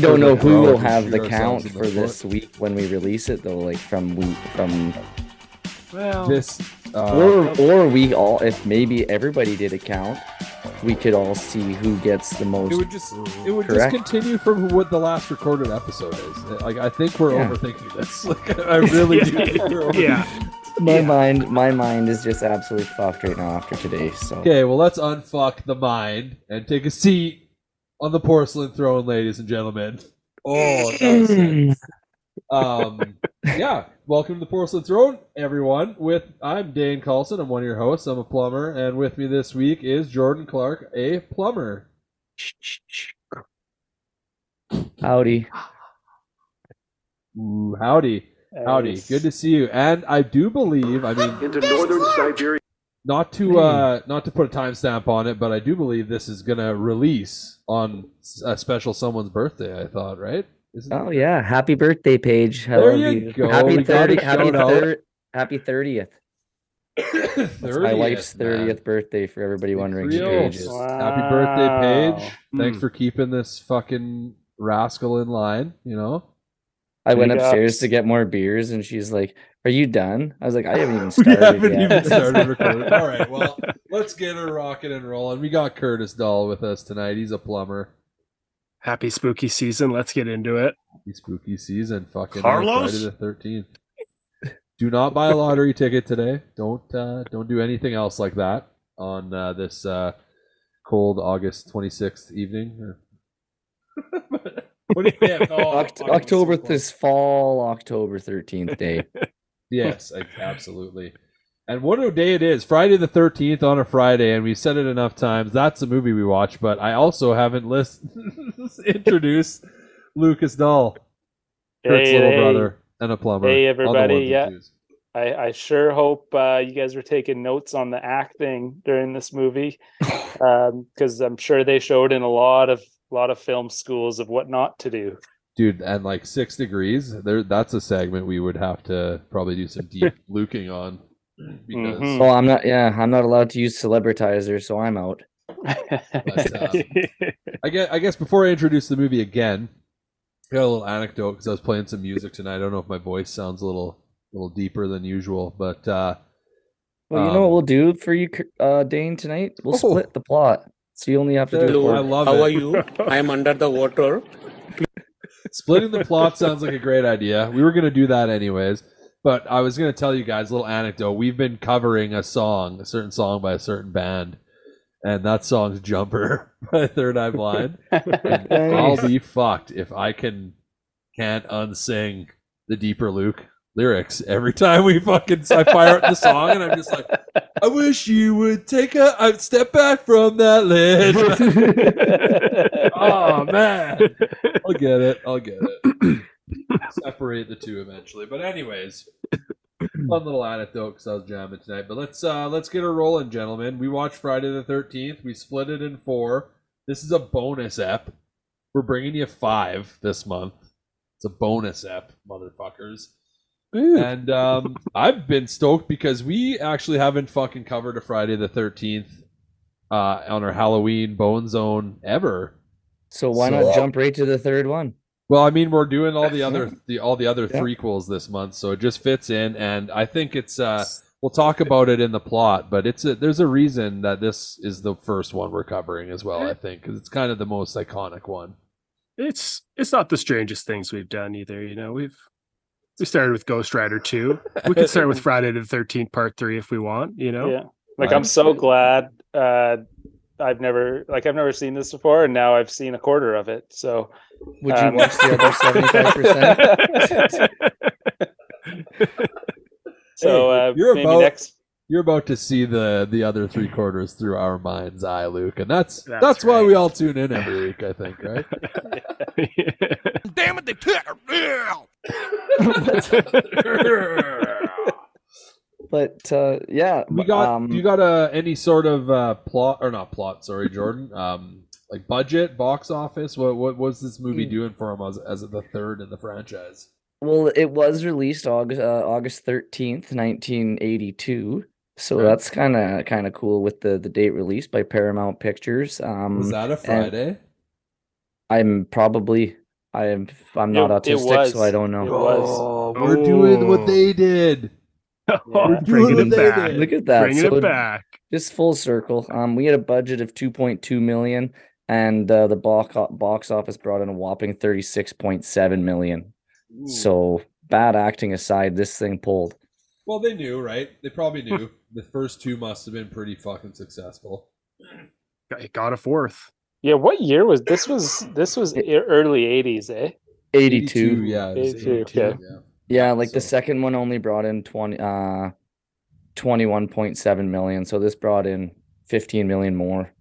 But we don't know who will have the count the for this week when we release it, though. Like from week from, Well, This. Uh, or or we all, if maybe everybody did a count, we could all see who gets the most. It would just it would Correct. just continue from what the last recorded episode is. Like I think we're Yeah. overthinking this. Like I really do. Think we're yeah. my yeah. mind, my mind is just absolutely fucked right now after today. So Okay, well let's unfuck the mind and take a seat on the porcelain throne, ladies and gentlemen. Oh, that was um, yeah. Welcome to the porcelain throne, everyone. With I'm Dane Carlson. I'm one of your hosts. I'm a plumber, and with me this week is Jordan Clark, a plumber. howdy. Ooh, howdy, howdy. Good to see you. And I do believe, I mean, into northern Siberia. not to uh not to put a timestamp on it, but I do believe this is gonna release on a special someone's birthday. I thought, right? Isn't Oh yeah, happy birthday, Paige. I There love you go. Happy We thirty. Happy thir- Happy thirtieth. It's my wife's thirtieth birthday. For everybody wondering, who Paige is. Happy birthday, Paige. Wow. Thanks Hmm. for keeping this fucking rascal in line, you know? I went upstairs to get more beers, and she's like, "Are you done?" I was like, "I haven't even started. We started haven't yet." even started recording. All right, well, let's get her rocking and rolling. We got Curtis Doll with us tonight. He's a plumber. Happy spooky season. Let's get into it. Happy spooky season. Fucking Carlos? Friday the thirteenth. Do not buy a lottery ticket today. Don't uh, don't do anything else like that on uh, this uh, cold August twenty sixth evening. what do you yeah, no, Oct- October this fall, October thirteenth day. Yes, absolutely. And what a day it is! Friday the thirteenth on a Friday, and we've said it enough times. That's the movie we watch. But I also haven't list introduced Lucas Dahl, Kurt's Hey, little hey. brother, and a plumber. Hey, everybody, yeah. I, I sure hope uh, you guys were taking notes on the acting during this movie, because I'm sure they showed in a lot of lot of film schools of what not to do. Dude. And like six degrees, there. That's a segment we would have to probably do some deep luking on because Mhm. well, I'm not. Yeah, I'm not allowed to use celebritizer, so I'm out. But, um, I guess, I guess before I introduce the movie again, I got a little anecdote because I was playing some music tonight. I don't know if my voice sounds a little a little deeper than usual, but uh, Well, you know what Um, we'll do for you, uh, Dane, tonight? We'll Oh. split the plot, so you only have to do Hello. I love How it. are you? I am under the water. Splitting the plot sounds like a great idea. We were going to do that anyways, but I was going to tell you guys a little anecdote. We've been covering a song, a certain song by a certain band, and that song's "Jumper" by Third Eye Blind. And I'll be fucked if I can can't unsing the deeper Luke lyrics every time we fucking I fire up the song, and I'm just like, I wish you would take a I'd step back from that ledge. oh man, I'll get it. I'll get it. Separate the two eventually. But anyways, fun little anecdote because I was jamming tonight. But let's uh let's get her rolling, gentlemen. We watched Friday the Thirteenth. We split it in four. This is a bonus ep. We're bringing you five this month. It's a bonus ep, motherfuckers. And um, I've been stoked because we actually haven't fucking covered a Friday the Thirteenth uh, on our Halloween Bone Zone ever. So why So- not jump right to the third one? Well, I mean, we're doing all the other the all the other Yeah. threequels this month, so it just fits in, and I think it's. uh We'll talk about it in the plot, but it's a, there's a reason that this is the first one we're covering as well. I think because it's kind of the most iconic one. it's it's not the strangest things we've done either. You know, we've we started with Ghost Rider two. We could start with Friday the Thirteenth Part three if we want. You know, yeah, like I'm so glad. Uh, I've never like I've never seen this before, and now I've seen a quarter of it. So Would you Um, watch the other seventy-five percent? so Hey, uh, you're maybe about- next. You're about to see the the other three quarters through our mind's eye, Luke, and that's that's, That's why we all tune in every week. I think, right? Damn it, they took But uh, yeah, we got um, you got a any sort of uh, plot or not plot? Sorry, Jordan. Um, like budget, box office. What what was this movie Mm. doing for him as as the third in the franchise? Well, it was released August uh, August thirteenth, nineteen eighty two. So Okay. that's kind of kind of cool with the the date released by Paramount Pictures. Um, Was that a Friday? I'm probably I am I'm not It- it autistic, so. I don't know. It was. Oh, we're doing what they did. Oh, doing bringing what it they back. did. Look at that. Bringing so it back. just full circle. Um, we had a budget of 2.2 million, and uh, the box box office brought in a whopping 36.7 million. So bad acting aside, this thing pulled. Well, they knew, right? They probably knew. the first two must have been pretty fucking successful. It got a fourth. Yeah, what year was this? Was this was early '80s, eh? 82. yeah. 82, 82, okay. yeah. Yeah, like the second one only brought in 20 uh 21.7 million. So this brought in 15 million more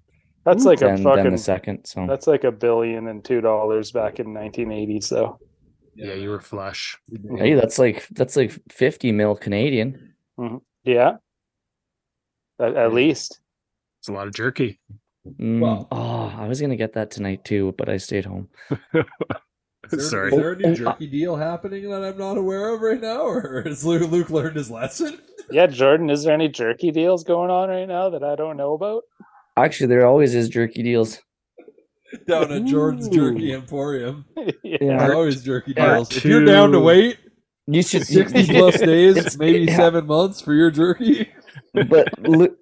That's like a than, than fucking. the second. So That's like a billion and two dollars back in 1980s, though. Yeah, you were flush. hey, that's like that's like 50 mil Canadian. Yeah, at, at least. It's a lot of jerky. Mm, Well- oh, I was gonna get that tonight too, but I stayed home. Is there, Sorry. is there a Oh, new oh, jerky deal happening that I'm not aware of right now, or has Luke, Luke learned his lesson? Yeah, Jordan, is there any jerky deals going on right now that I don't know about? Actually, there always is jerky deals. Down at Jordan's Jerky Ooh. Emporium. yeah. Yeah. There's always jerky Part deals. If you're down to two. wait You should 60 plus days, maybe yeah. seven months for your jerky. but Luke,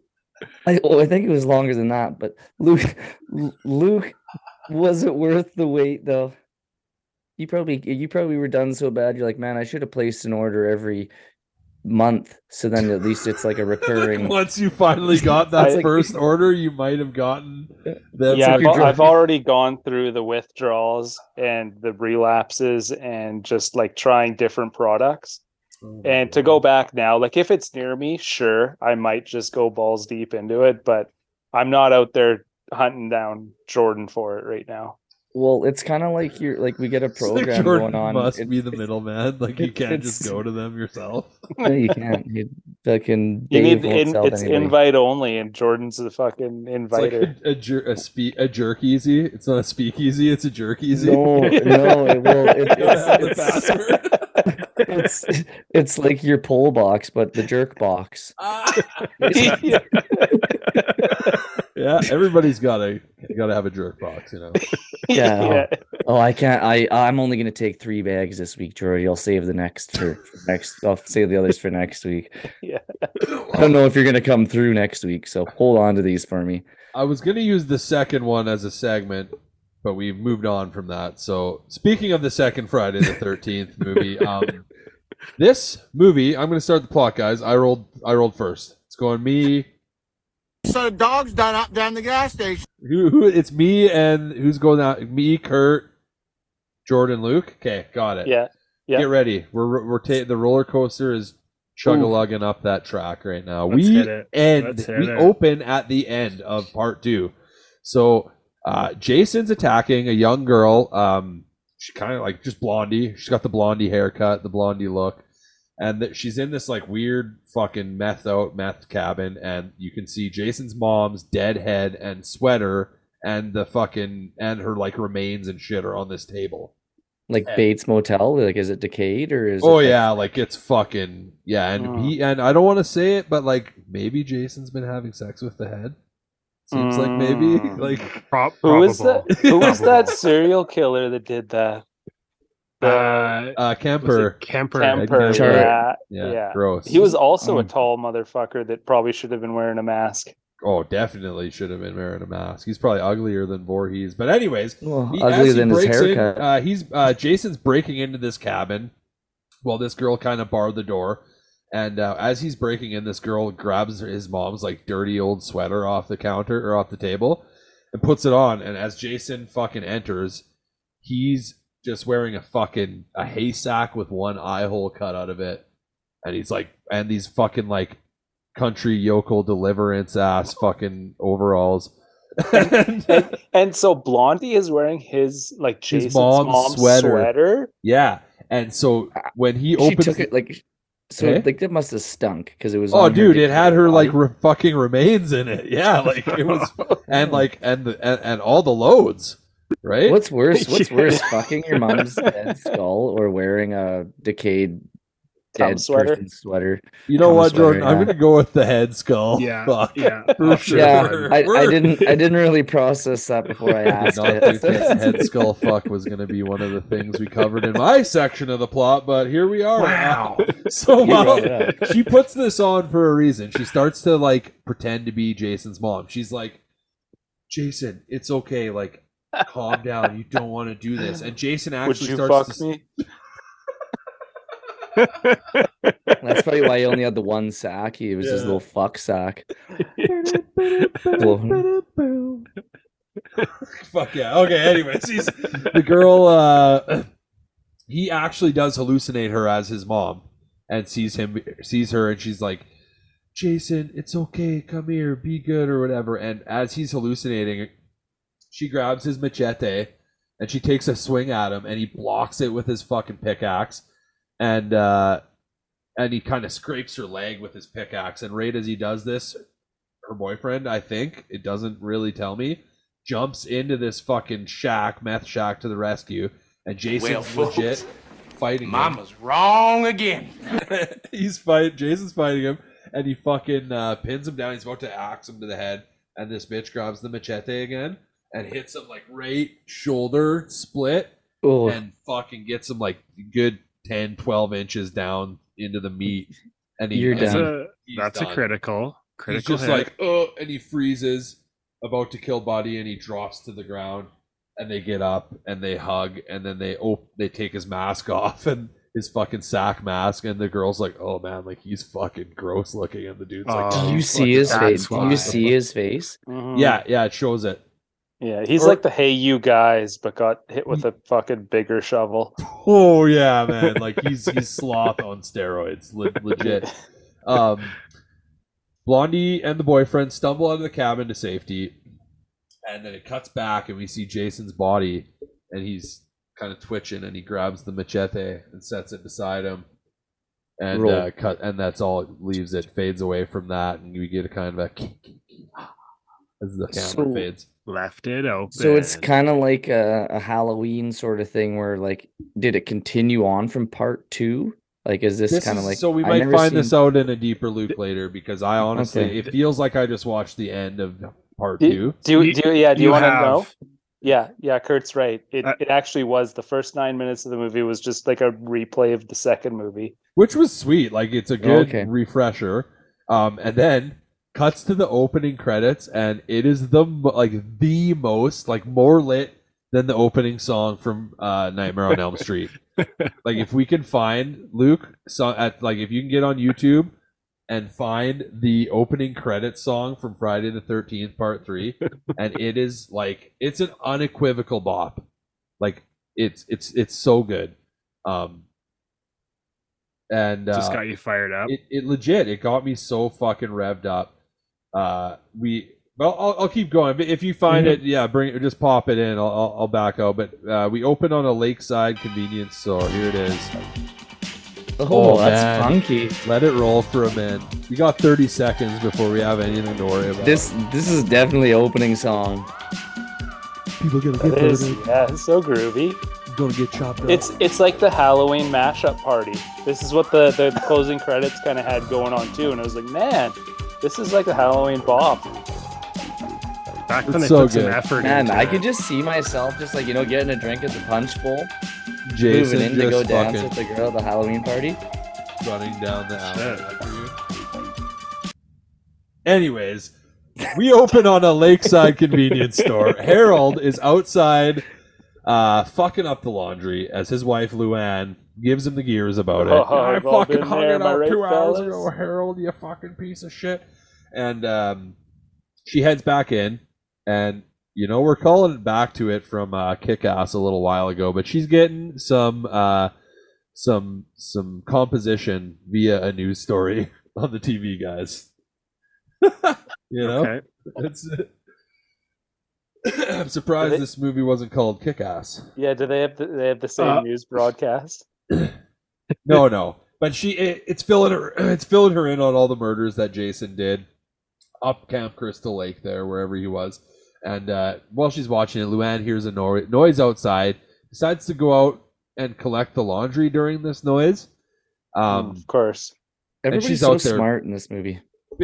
I, oh, I think it was longer than that. But Luke, Luke, was it worth the wait though? You probably you probably were done so bad. You're like, man, I should have placed an order every month, so then at least it's like a recurring. Once you finally got that I- first order, you might have gotten that. yeah, I've, I've already gone through the withdrawals and the relapses and just like trying different products. Mm-hmm. And to go back now, like if it's near me, sure, I might just go balls deep into it, but I'm not out there hunting down Jordan for it right now. Well, it's kind of like you're like we get a It's like program Jordan going on. Must It- be the middleman. Like you can't just go to them yourself. no, you can't. You fucking You need won't in, it's anybody. invite only, and Jordan's the fucking It's like inviter. a, a, jer- a, spe- a jerk easy. It's not a speakeasy. It's a jerk easy. No, no, it will. It, You don't it's, it's, it's it's like your poll box, but the jerk box. Yeah. yeah, everybody's got to got to have a jerk box, you know. Yeah. Oh, I can't. I I'm only gonna take three bags this week, Jordy. I'll save the next for, for next. I'll save the others for next week. Yeah. I don't know if you're gonna come through next week, so hold on to these for me. I was going to use the second one as a segment, but we've moved on from that. So, speaking of the second Friday the 13th movie, um, this movie, I'm going to start the plot, guys. I rolled I rolled first. It's going me So the dog's done up down the gas station. who, who it's me and who's going out? Me, Kurt, Jordan, Luke. Okay, got it. Yeah. Yeah. Get ready. We're we're ta- the roller coaster is chug a lugging up that track right now. Let's we hit it. end. Let's hit We it. open at the end of part two. So uh, Jason's attacking a young girl. Um, she kind of like just blondie. She's got the blondie haircut, the blondie look, and that she's in this like weird fucking meth out meth cabin, and you can see Jason's mom's dead head and sweater. And the fucking and her like remains and shit are on this table. Like Yeah. Bates Motel, like is it decayed or is? Oh it like- yeah, like it's fucking yeah, and Mm. he and I don't want to say it, but like maybe Jason's been having sex with the head. Seems like maybe Mm. like Pro- Who is probable. that? Who was that serial killer that did that? Uh, uh was Kemper. it Kemper. Temper. Yeah. Yeah, Yeah. gross. He was also a Um, tall motherfucker that probably should have been wearing a mask. oh, definitely should have been wearing a mask. He's probably uglier than Voorhees, but anyways, Well, he, uglier he than his breaks in, haircut. uh, he's uh, Jason's breaking into this cabin. Well, this girl kind of barred the door, and uh, as he's breaking in, this girl grabs his mom's like dirty old sweater off the counter or off the table, and puts it on. And as Jason fucking enters, he's just wearing a fucking a haystack with one eye hole cut out of it, and he's like, and these fucking like country yokel deliverance ass fucking overalls. And- And, and so Blondie is wearing his like His Jason's mom's mom's, sweater. sweater. Yeah, and so when he she opens, took it like. So Eh? like that must have stunk because it was. oh dude, it had her like re- fucking remains in it. Yeah, like it was, and like and the and, and all the loads, right? What's worse? What's Yeah. worse, fucking your mom's dead skull or wearing a decayed Cum dead sweater. sweater. You know Cum what, Jordan? sweater, I'm gonna go with the head skull. Yeah, Fuck. yeah, For sure. Yeah, I, I didn't I didn't really process that before I I did asked not think that head skull fuck was going to be one of the things we covered in my section of the plot, but here we are. Wow. So You brought while it up. she puts this on for a reason, she starts to like pretend to be Jason's mom. She's like, "Jason, it's okay. Like, calm down. You don't want to do this." And Jason Would actually you starts fuck to, me? That's probably why he only had the one sack. He was his little fuck sack. Fuck yeah. Okay, anyways, he's the girl uh he actually does hallucinate her as his mom and sees him sees her and she's like, Jason, it's okay, come here, be good or whatever. And as he's hallucinating, she grabs his machete and she takes a swing at him and he blocks it with his fucking pickaxe. And uh and he kind of scrapes her leg with his pickaxe. And right as he does this, her boyfriend, I think, it doesn't really tell me, jumps into this fucking shack, meth shack to the rescue, and Jason's Well, legit folks, fighting him. Mama's wrong again. He's fight. Jason's fighting him, and he fucking uh, pins him down. He's about to axe him to the head, and this bitch grabs the machete again and hits him like right shoulder split, and fucking gets him like good 10, 12 inches down into the meat. And he, You're and That's done. a that's done. a critical Critical. He's critical. just hit. like, oh, and he freezes, about to kill Buddy, and he drops to the ground. And they get up and they hug, and then they op- they take his mask off and his fucking sack mask, and the girl's like, oh man, like he's fucking gross looking, and the dude's like, Oh, do you see his that's face? Do you see his face? Mhm. Yeah, yeah, it shows it. Yeah, he's Or- like the hey you guys, but got hit with a fucking bigger shovel. Oh yeah, man, like he's he's sloth on steroids, le- legit. Um, Blondie and the boyfriend stumble out of the cabin to safety, and then it cuts back, and we see Jason's body, and he's kind of twitching, and he grabs the machete and sets it beside him, and uh, cut, and that's all it leaves. It fades away from that, and we get a kind of a as the camera So- fades. left it open. So it's kind of like a, a Halloween sort of thing where like did it continue on from part two? Like is this, This kind of like so we I might find seen- this out in a deeper loop later because I honestly Okay. it feels like I just watched the end of part Do, two. do, You- do yeah, do you, you want to have- know? Yeah, yeah, Kurt's right. It Uh, it actually was the first nine minutes of the movie was just like a replay of the second movie. which was sweet. Like it's a good okay. refresher. Um, and then cuts to the opening credits, and it is the like the most like more lit than the opening song from uh, Nightmare on Elm Street. like if we can find Luke, so at like if you can get on YouTube and find the opening credits song from Friday the Thirteenth Part Three, and it is like it's an unequivocal bop. Like it's it's it's so good. Um, and uh, just got you fired up. it, it legit it got me so fucking revved up uh we well i'll, I'll keep going. But if you find it yeah bring it just pop it in. I'll, I'll, I'll back out. But uh, we open on a lakeside convenience store. Here it is. Oh, Oh, that's man. funky. let it roll for a minute. We got 30 seconds before we have anything to worry about. This this is definitely opening song. people gonna get It is, yeah, it's so groovy. gonna get chopped up. It's it's like the Halloween mashup party. This is what the the closing credits kind of had going on too, and I was like, man, this is like a Halloween bop. Back it's when they so put some good. effort Man, into I it. could just see myself just like you know getting a drink at the punch bowl, jason moving in to go dance with the girl at the Halloween party. running down the alley Shit. after you. Anyways, we open on a lakeside convenience store. Harold is outside uh, fucking up the laundry as his wife Luann gives him the gears about it. Oh, I I've fucking hung there, it am out right, two hours ago, Harold, you fucking piece of shit. And um, she heads back in, and you know we're calling it back to it from uh, Kick Ass a little while ago, but she's getting some uh, some some composition via a news story on the TV, guys. you know, Okay. it's. I'm surprised they- this movie wasn't called Kick Ass. Yeah, do they have the, they have the same Uh, news broadcast? No, no, but she it, it's filling her it's filling her in on all the murders that Jason did up Camp Crystal Lake there, wherever he was. And uh, while she's watching it, Luann hears a no- noise outside, decides to go out and collect the laundry during this noise. Um, of course. Everybody's she's so out there- smart in this movie.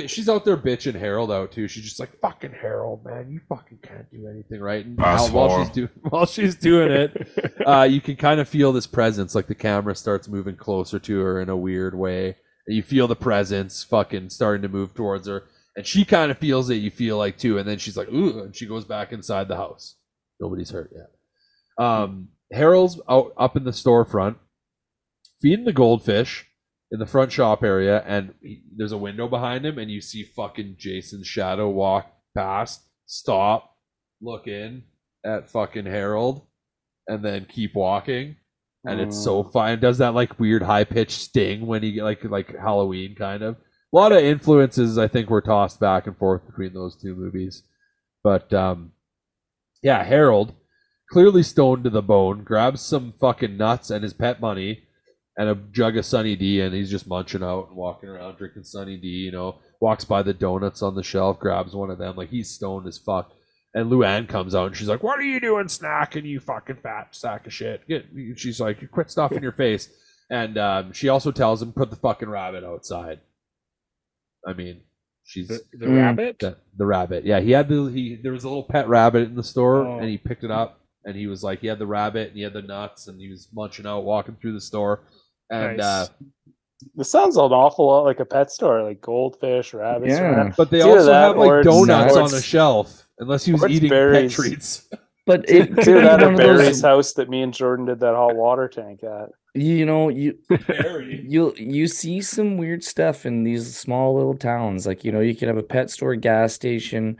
She's out there bitching Harold out too. She's just like, "Fucking Harold, man, you fucking can't do anything right." And while, while she's doing while she's doing it, uh, you can kind of feel this presence. Like the camera starts moving closer to her in a weird way. And you feel the presence fucking starting to move towards her, and she kind of feels it. You feel like too, and then she's like, "Ooh," and she goes back inside the house. Nobody's hurt yet. Um, Harold's out up in the storefront, feeding the goldfish in the front shop area, and he, there's a window behind him, and you see fucking Jason's shadow walk past, stop, look in at fucking Harold, and then keep walking. And it's so fun. It does that like weird high pitched sting when he like like Halloween kind of. A lot of influences I think were tossed back and forth between those two movies, but um, yeah, Harold clearly stoned to the bone, grabs some fucking nuts and his pet money and a jug of Sunny D, and he's just munching out and walking around drinking Sunny D. You know, walks by the donuts on the shelf, grabs one of them, like he's stoned as fuck. And Luann comes out and she's like, "What are you doing, snacking, you fucking fat sack of shit?" Get, she's like, "You quit stuffing your face." And um, she also tells him, "Put the fucking rabbit outside." I mean, she's The, the Mm. rabbit. the, the rabbit. Yeah, he had the he. There was a little pet rabbit in the store, Oh. and he picked it up, and he was like, he had the rabbit, and he had the nuts, and he was munching out, walking through the store, and Nice. uh, This sounds an awful lot like a pet store, like goldfish, rabbits. Yeah. rabbits. but they It's also have like donuts on the shelf, unless he was eating berries. pet treats. But it It's could either be that or one of Barry's those, house that me and Jordan did that hot water tank at. you know, you Berry. you you see some weird stuff in these small little towns. Like, you know, you could have a pet store, gas station,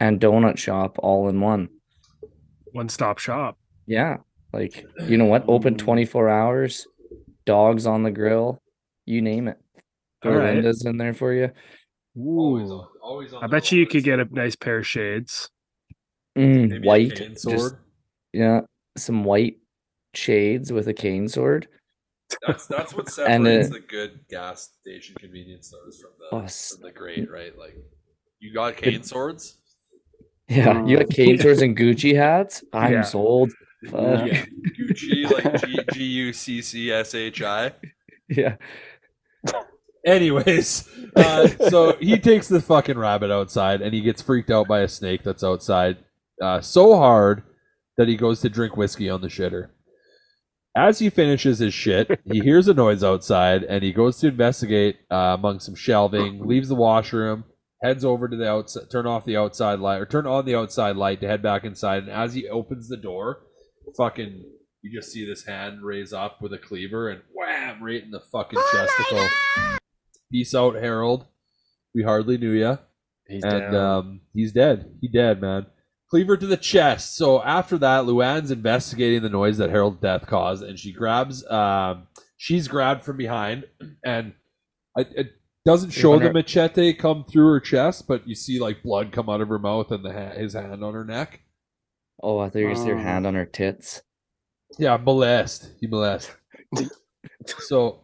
and donut shop all in one. One stop shop. Yeah. Like, you know what? Open Mm. 24 hours, dogs on the grill, you name it. All right. Linda's in there for you. Always Ooh. on, always on I bet you you could get a nice pair of shades. Mm, Maybe a white, cane just sword. yeah, some white shades with a cane sword. That's that's what And, separates uh, the good gas station convenience stores from the Oh, from the great, right? Like you got cane swords. Yeah, you got cane swords and Gucci hats. I'm Yeah. sold. Fuck. Yeah, Gucci, like G G U C C S H I. Yeah. Anyways, uh, so he takes the fucking rabbit outside and he gets freaked out by a snake that's outside uh, so hard that he goes to drink whiskey on the shitter. As he finishes his shit, he hears a noise outside and he goes to investigate uh, among some shelving, leaves the washroom, heads over to the outside, turn off the outside light, or turn on the outside light to head back inside. And as he opens the door, fucking, you just see this hand raise up with a cleaver and wham, right in the fucking chesticle. Peace out, Harold. We hardly knew ya. He's and down. um, he's dead. He dead, man. Cleaver to the chest. So after that, Luann's investigating the noise that Harold's death caused, and she grabs. Um, she's grabbed from behind, and it, it doesn't show the machete come through her chest, but you see like blood come out of her mouth and the ha- his hand on her neck. Oh, I thought you were your Oh. hand on her tits. Yeah, molest. He blessed. so,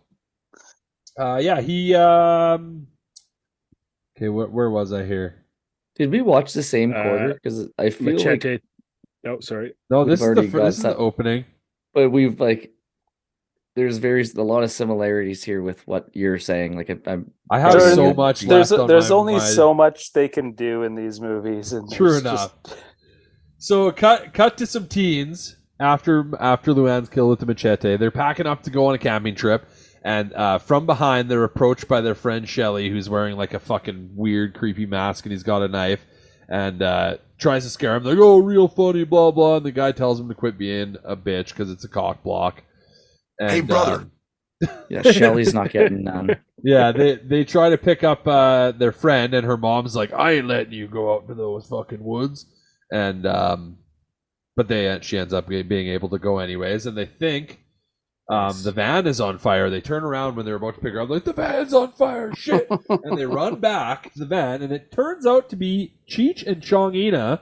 uh, yeah, he. Um, okay, wh- where was I here? Did we watch the same Uh, quarter? Because I feel like, Machete. No, sorry. No, We've this is the already fir- this is the opening. but we've like, there's very a lot of similarities here with what you're saying. Like, I, I'm I have so much There's left on there's my- only my- so much they can do in these movies, and True there's enough. just- So cut cut to some teens after after Luann's kill with the machete. They're packing up to go on a camping trip, and uh, from behind they're approached by their friend Shelly, who's wearing like a fucking weird, creepy mask, and he's got a knife, and uh, tries to scare him. Like, oh, real funny, blah blah. And the guy tells him to quit being a bitch because it's a cock block. And, Hey, brother. um, yeah, Shelly's not getting none. yeah, they they try to pick up uh, their friend, and her mom's like, "I ain't letting you go out to those fucking woods," and um, but they she ends up being able to go anyways, and they think um the van is on fire. They turn around when they're about to pick her up, like the van's on fire, shit, and they run back to the van, and it turns out to be Cheech and Chongina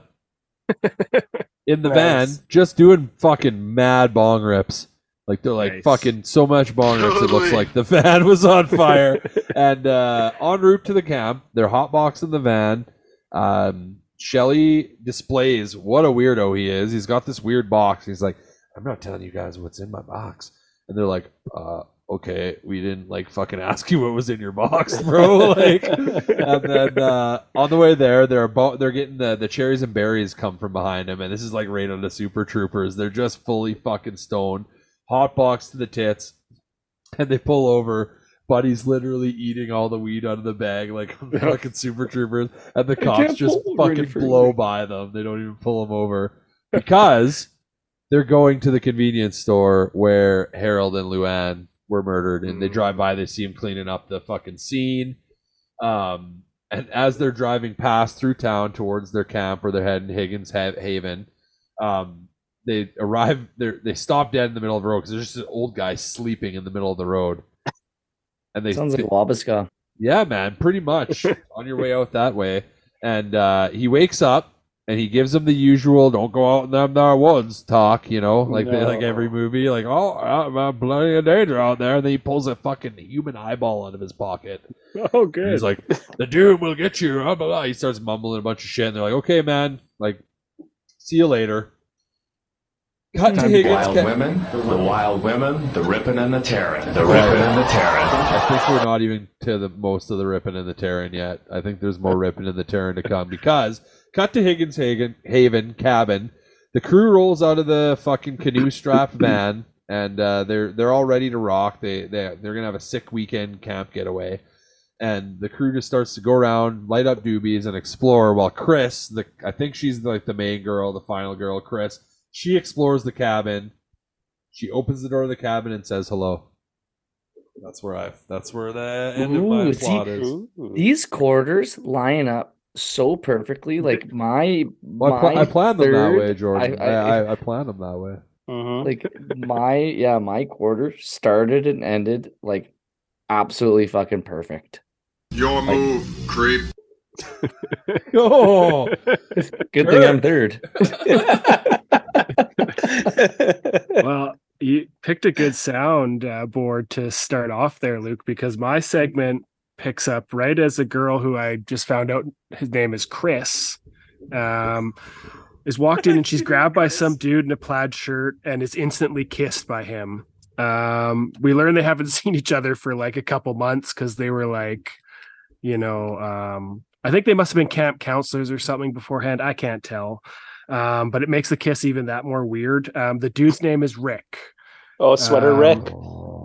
in the van, just doing fucking mad bong rips. Like they're like Nice. fucking so much bong rips. It looks like the van was on fire. and uh, en route to the camp, they're hotboxing the van. Um, Shelly displays what a weirdo he is. He's got this weird box. He's like, I'm not telling you guys what's in my box. And they're like, uh, okay, we didn't like fucking ask you what was in your box, bro. like, and then uh, on the way there, they're about they're getting the the cherries and berries come from behind them, and this is like right on the Super Troopers. They're just fully fucking stoned, hot box to the tits, and they pull over. Buddy's literally eating all the weed out of the bag, like fucking Super Troopers, and the cops just pull over any fucking blow further. by them. They don't even pull them over because they're going to the convenience store where Harold and Luann were murdered, and they Mm. drive by, they see him cleaning up the fucking scene. Um, and as they're driving past through town towards their camp where they're heading Higgins Ha- Haven, um, they arrive. They they stop dead in the middle of the road because there's just an old guy sleeping in the middle of the road. And they Sounds like Wabasca. yeah, man, pretty much on your way out that way. And uh, he wakes up and he gives them the usual "don't go out in them there woods" talk, you know, like they, like every movie, like "oh, uh, plenty of danger out there." And then he pulls a fucking human eyeball out of his pocket. Oh, And good. he's like, "The doom will get you." Blah, blah, blah. He starts mumbling a bunch of shit, and they're like, "Okay, man, like, see you later." Cut to Time to Higgins. Wild Ca- women, the wild women, the ripping and the tearing, the ripping and the tearing. I think we're not even to the most of the ripping and the tearing yet. I think there's more ripping and the tearing to come because cut to Higgins Haven, Haven cabin. The crew rolls out of the fucking canoe strap van and uh, they're they're all ready to rock. They they they're gonna have a sick weekend camp getaway, and the crew just starts to go around, light up doobies, and explore. While Chris, the I think she's like the main girl, the final girl, Chris, she explores the cabin. She opens the door of the cabin and says hello. That's where I. That's where the end of my Ooh, see, plot is. Ooh. These quarters line up so perfectly. Like my, Well, I, pla- my I planned them that way, Jordan. I, I- I, I, planned them that way. Mhm. like my yeah my quarter started and ended like absolutely fucking perfect Your move, creep. Oh, good thing i'm third well, you picked a good sound uh, board to start off there, Luke, because my segment picks up right as a girl who I just found out his name is Chris. Um, is walked in and she's grabbed by some dude in a plaid shirt and is instantly kissed by him. Um, we learn they haven't seen each other for like a couple months because they were like, you know, um, I think they must have been camp counselors or something beforehand. I can't tell. Um, but it makes the kiss even that more weird. Um, the dude's name is Rick. oh, sweater Um, Rick.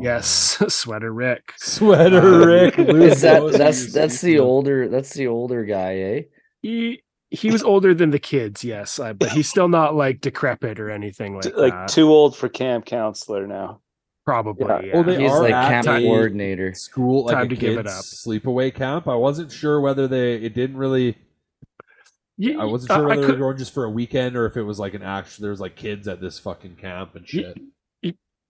Yes, Sweater Rick. sweater Um, Rick. Luke is that that's that's the older that's the older guy eh He he was older than the kids, yes, I, but he's still not like decrepit or anything like like that. too old for camp counselor now. Probably. Yeah. Yeah. Well, they he's are like at camp the coordinator school, like Time a to give it kids up. sleepaway camp. I wasn't sure whether they it didn't really. Yeah, I wasn't sure I whether they could- were going just for a weekend or if it was like an actual. There was like kids at this fucking camp and shit.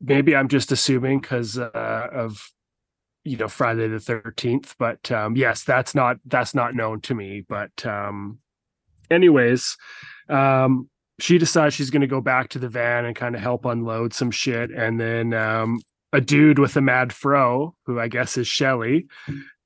maybe I'm just assuming because uh, of you know Friday the Thirteenth, but um, yes, that's not that's not known to me. But um, anyways, um, she decides she's going to go back to the van and kind of help unload some shit, and then um, a dude with a mad fro, who I guess is Shelly.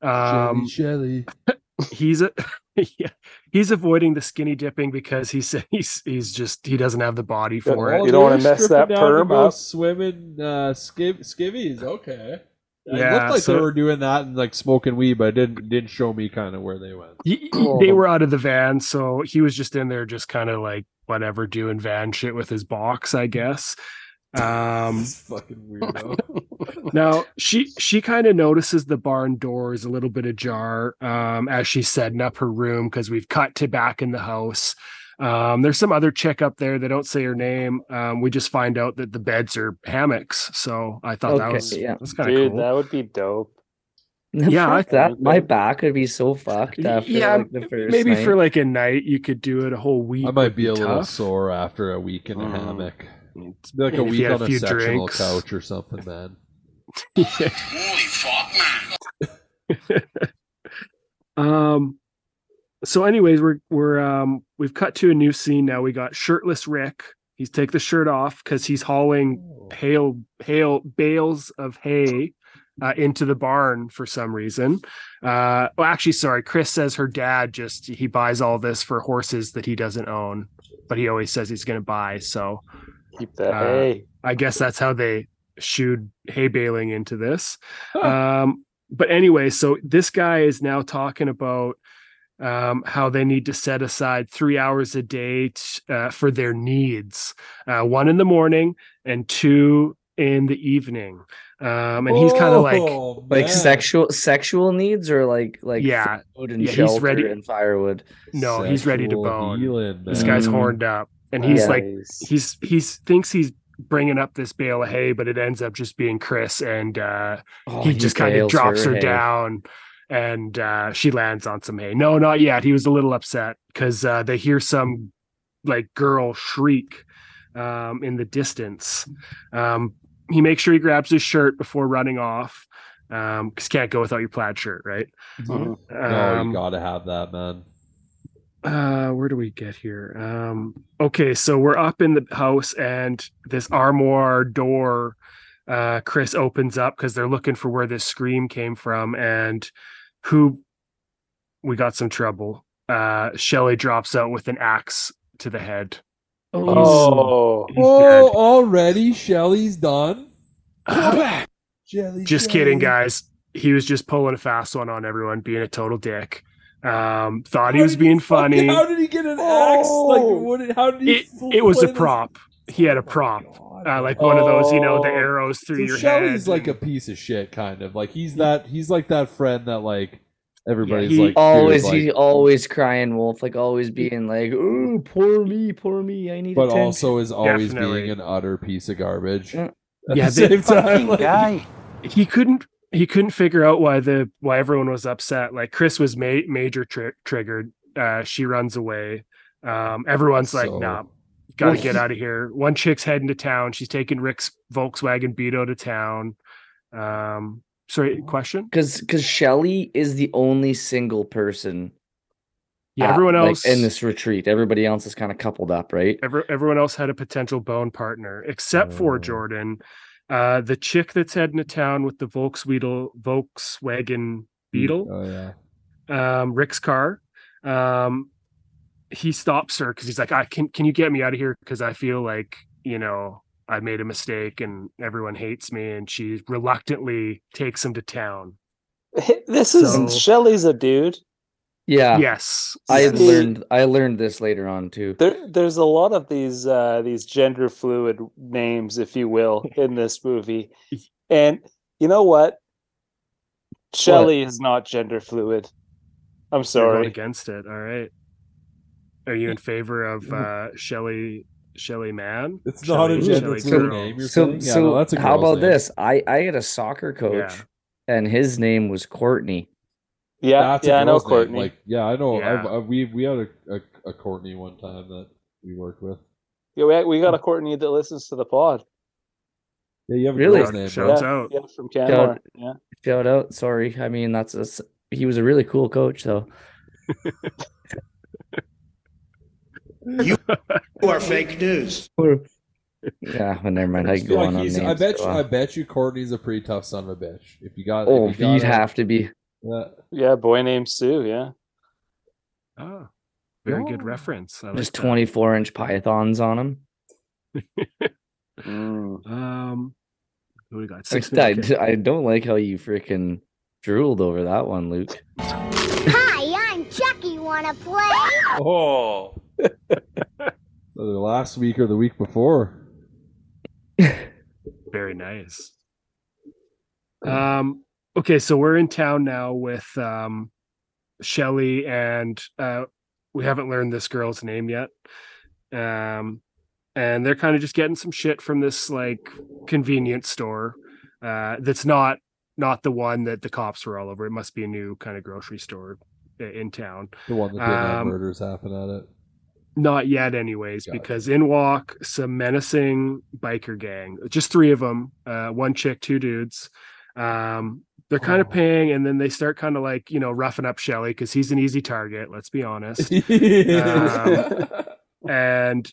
Um, Shelly, he's a yeah, he's avoiding the skinny dipping because he said he's he's just he doesn't have the body for it. you don't wanna mess that perm up. Swimming, uh, skiv- skivvies. Okay. It Yeah, looked like so- they were doing that and like smoking weed, but it didn't didn't show me kind of where they went. He- he- Oh. they were out of the van, so he was just in there, just kind of like whatever, doing van shit with his box, I guess. Um, fucking weirdo. now she she kind of notices the barn door is a little bit ajar um, as she's setting up her room because we've cut to back in the house. Um, there's some other chick up there. They don't say her name. Um, we just find out that the beds are hammocks. So I thought that was yeah. that's kind of Dude, cool. that would be dope. Yeah, I Fuck that think- my back would be so fucked after yeah, like the first maybe night. for like a night you could do it. A whole week. I might would be a little sore after a week in a Mm. hammock. It's like a week had a on a sectional drinks. couch or something, man. Holy fuck, man. Um. So, anyways, we're we're um we've cut to a new scene now. We got shirtless Rick. He's take the shirt off because he's hauling hail hail bales of hay uh, into the barn for some reason. Uh, well, actually, sorry. Chris says her dad just he buys all this for horses that he doesn't own, but he always says he's going to buy. So Keep that Uh, hay. I guess that's how they shooed hay baling into this. Um, but anyway, so this guy is now talking about um, how they need to set aside three hours a day t- uh, for their needs, uh, one in the morning and two in the evening. Um, and he's kind of like, Oh, Like sexual sexual needs or like like Yeah, food and yeah, he's ready- and firewood. no, he's ready to bone. healing, This guy's horned up, and he's like, he's he's thinks he's bringing up this bale of hay, but it ends up just being Chris, and uh, Oh, he just kind of drops her, hay. down and uh she lands on some hay no not yet he was a little upset because uh they hear some like girl shriek um in the distance um he makes sure he grabs his shirt before running off um because can't go without your plaid shirt right Mhm. No, um, you gotta have that, man. uh where do we get here um okay so we're up in the house and this armoire door uh chris opens up because they're looking for where this scream came from and who we got some trouble uh shelly drops out with an axe to the head Oh, He's oh, dead. already Shelly's done. Jelly, just kidding guys he was just pulling a fast one on everyone being a total dick um thought he was being fucking- funny How did he get an axe? Like, Oh. what? did- How did he? it, it was a play this- prop he had a Oh prop God. uh, like one of those you know the Oh. arrows through So your Shelly's head like a piece of shit, kind of like he's that. He's like that friend that like everybody's he like Always dude, he like- always crying wolf, like always being like, "Oh, poor me, poor me, I need." but attention." also is always Definitely. being an utter piece of garbage. Yeah. At the they- same time, like, he couldn't he couldn't figure out why the why everyone was upset like chris was ma- major tri- triggered uh she runs away um everyone's like So- nah gotta Well, get out of here one chick's heading to town she's taking rick's volkswagen beetle to town um sorry question because because Shelly is the only single person. yeah at, everyone like, else in this retreat, everybody else is kind of coupled up, right? every, everyone else had a potential bone partner except for Oh. jordan uh the chick that's heading to town with the volkswagen volkswagen beetle Oh yeah. um, Rick's car. Um, he stops her because he's like, "I can can you get me out of here? Because I feel like you know I made a mistake and everyone hates me." And she reluctantly takes him to town. this is So- Shelly's a dude. Yeah, Yes, I See- learned I learned this later on too. There, there's a lot of these uh, these gender fluid names, if you will, in this movie, and you know what? Shelley is not gender fluid. I'm sorry. against it. All right. Are you in favor of uh, Shelly Shelly Man? It's not a Shelley- gender Shelley fluid girl. name. You're so saying? Yeah, so no, that's a how about name. this? I I had a soccer coach, Yeah. and his name was Courtney. Yeah, That's a yeah, I know girl's name. Courtney. Like, yeah, I know. Yeah. I've, i we we had a, a a Courtney one time that we worked with. yeah, we, we got a Courtney that listens to the pod. Yeah, you have a Really? girl's name, Shout. Shouts yeah, out. yeah, from Canmore. Yeah, Shout out. Sorry, I mean that's a, he was a really cool coach though. You are fake news. Yeah, but never mind. I I just can feel go like on on he's- I names, bet so, you, uh, I bet you Courtney's a pretty tough son of a bitch. If you got, oh, if you you'd got have to be. Yeah. yeah, boy named Sue. Yeah, Oh, very good Oh. reference. I like Just 24 inch pythons on him. Mm. Um, what we got? Six I, minutes. I don't like how you freaking drooled over that one, Luke. Hi, I'm Chucky. Wanna play? Oh, Either last week or the week before. Very nice. Um, okay, so we're in town now with um Shelly and uh we haven't learned this girl's name yet. Um and they're kind of just getting some shit from this like convenience store uh that's not not the one that the cops were all over. It must be a new kind of grocery store in town. The one that Um, murders happen at it. Not yet, anyways, Gotcha. because in walk some menacing biker gang. Just three of them, uh, one chick, two dudes. Um, they're kind Oh. of paying, and then they start kind of like you know roughing up Shelly because he's an easy target. Let's be honest. Um, and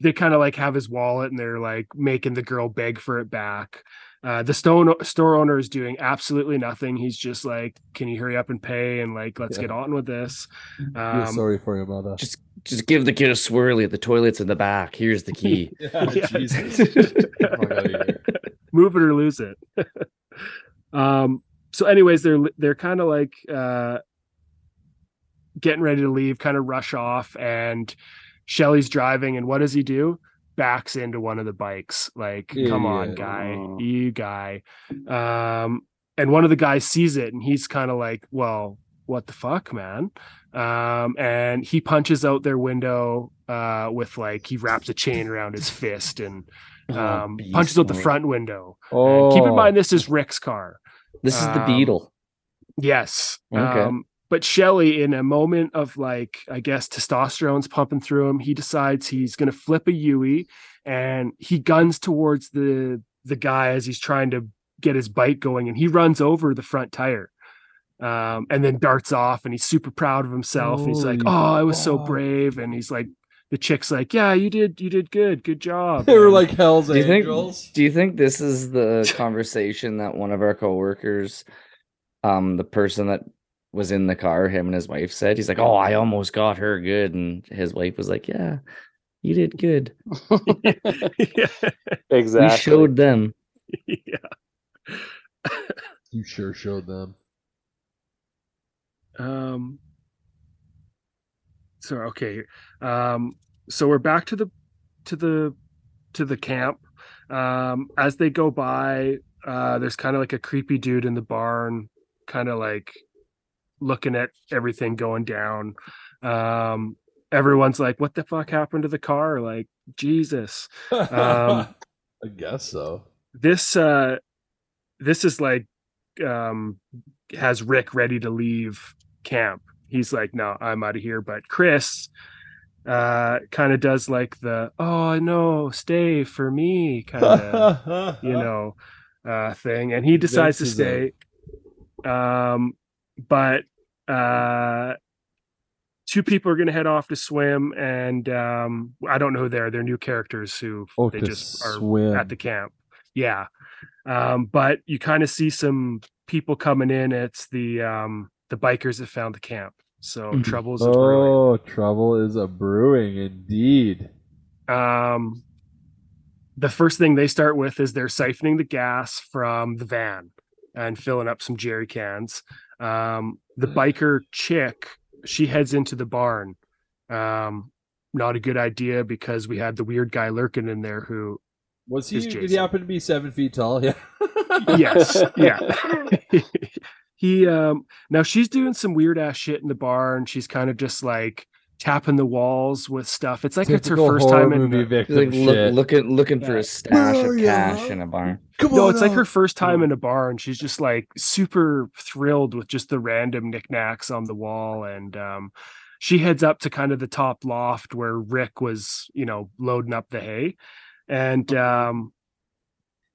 they kind of like have his wallet, and they're like making the girl beg for it back. Uh, the stone store owner is doing absolutely nothing. He's just like, "Can you hurry up and pay?" And like, let's Yeah. get on with this. Um, sorry for your mother. Just just give the kid a swirly. At the toilet's in the back. Here's the key. Yeah, Yeah. Jesus. Fuck outta here. move it or lose it. um. So, anyways, they're they're kind of like uh, getting ready to leave, kind of rush off, and Shelly's driving, and what does he do? Backs into one of the bikes. Like, come on, Yeah. guy, Oh. you guy. Um, and one of the guys sees it, and he's kind of like, well. What the fuck, man? Um, and he punches out their window uh, with like he wraps a chain around his fist and Oh, um, beast punches out the front window. Oh, And keep in mind, this is Rick's car. This is the um, beetle. Yes. Okay. Um, but Shelly, in a moment of like, I guess testosterone's pumping through him, he decides he's going to flip a Yui, and he guns towards the the guy as he's trying to get his bike going, and he runs over the front tire, um, and then darts off, and he's super proud of himself. and he's like, "Oh, I was so brave," and he's like, the chick's like, "Yeah, you did, you did good, good job." They were like Hell's Do you think? Angels. Do you think this is the conversation that one of our coworkers, um, the person that was in the car, him and his wife said? He's like, "Oh, I almost got her good," and his wife was like, "Yeah, you did good. yeah. Exactly. We showed them." yeah. You sure showed them. Um. So okay. Um. So we're back to the to the to the camp. Um. As they go by, uh, there's kind of like a creepy dude in the barn, kind of like looking at everything going down. Um. Everyone's like, "What the fuck happened to the car?" Like, Jesus. Um, I guess so. this uh this is like um has rick ready to leave camp he's like no i'm out of here but chris uh kind of does like the oh no stay for me kind of you know uh thing and he decides to stay um but uh two people are going to head off to swim and um i don't know who they're they're new characters who Oh, they just are swim. at the camp. Yeah. Um, but you kind of see some people coming in. It's the um the bikers that found the camp. So Mhm. trouble's a brewing. Oh, trouble is a brewing indeed. Um the first thing they start with is they're siphoning the gas from the van and filling up some jerry cans. Um the biker chick, she heads into the barn. Um not a good idea because we had the weird guy lurking in there who Was he? Did he happen to be seven feet tall? Yeah. yes yeah he um now she's doing some weird ass shit in the barn. She's kind of just like tapping the walls with stuff. It's like it's her first horror time in movie the, victim Like look, shit. looking looking for a stash Oh, of yeah. cash in a barn. Come no on it's like her first time in a barn. She's just like super thrilled with just the random knickknacks on the wall. And um she heads up to kind of the top loft where rick was you know loading up the hay. And um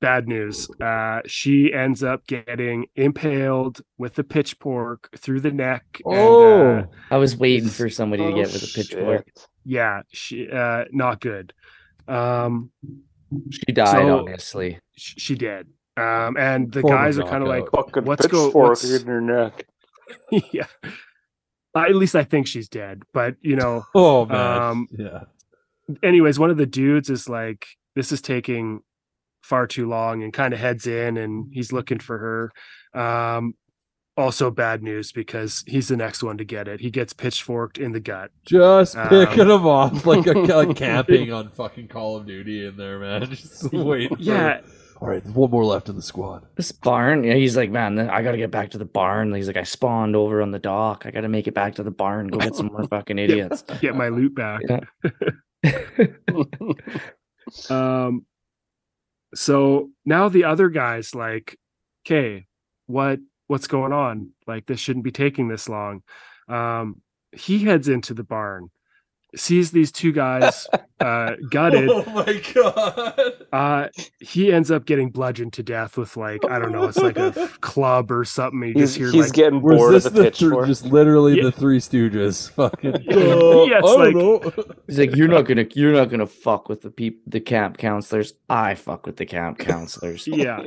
bad news uh she ends up getting impaled with the pitchfork through the neck and, Oh, uh, I was waiting for somebody to Oh, get with a pitchfork. shit. yeah she uh not good um She died, So- obviously. sh- she did um and the Form of guys are kind of like knockout. Fucking Let's go- pitchfork let's- in your neck. yeah at least i think she's dead but you know oh man. Um, yeah. anyways, one of the dudes is like, this is taking far too long and kind of heads in and he's looking for her. Um, also bad news because he's the next one to get it. He gets pitchforked in the gut. Just Um, picking them off like a like camping on fucking Call of Duty in there, man. Just waiting. for- Yeah. All right, there's one more left in the squad. This barn, yeah, he's like, man, I gotta get back to the barn. He's like, I spawned over on the dock. I gotta make it back to the barn, go get some more fucking idiots. Get my loot back. Yeah. Um, so now the other guy's like, okay, what what's going on? Like this shouldn't be taking this long. Um, he heads into the barn, sees these two guys uh, gutted. Oh my god! Uh, he ends up getting bludgeoned to death with like I don't know, it's like a f- club or something. You He's, just hear he's like getting Was bored of this the the thr- pitchfork. just literally Yeah. the Three Stooges? Fucking. Yeah, it's I like- He's like, you're not gonna, you're not gonna fuck with the peop, the camp counselors. I fuck with the camp counselors. yeah.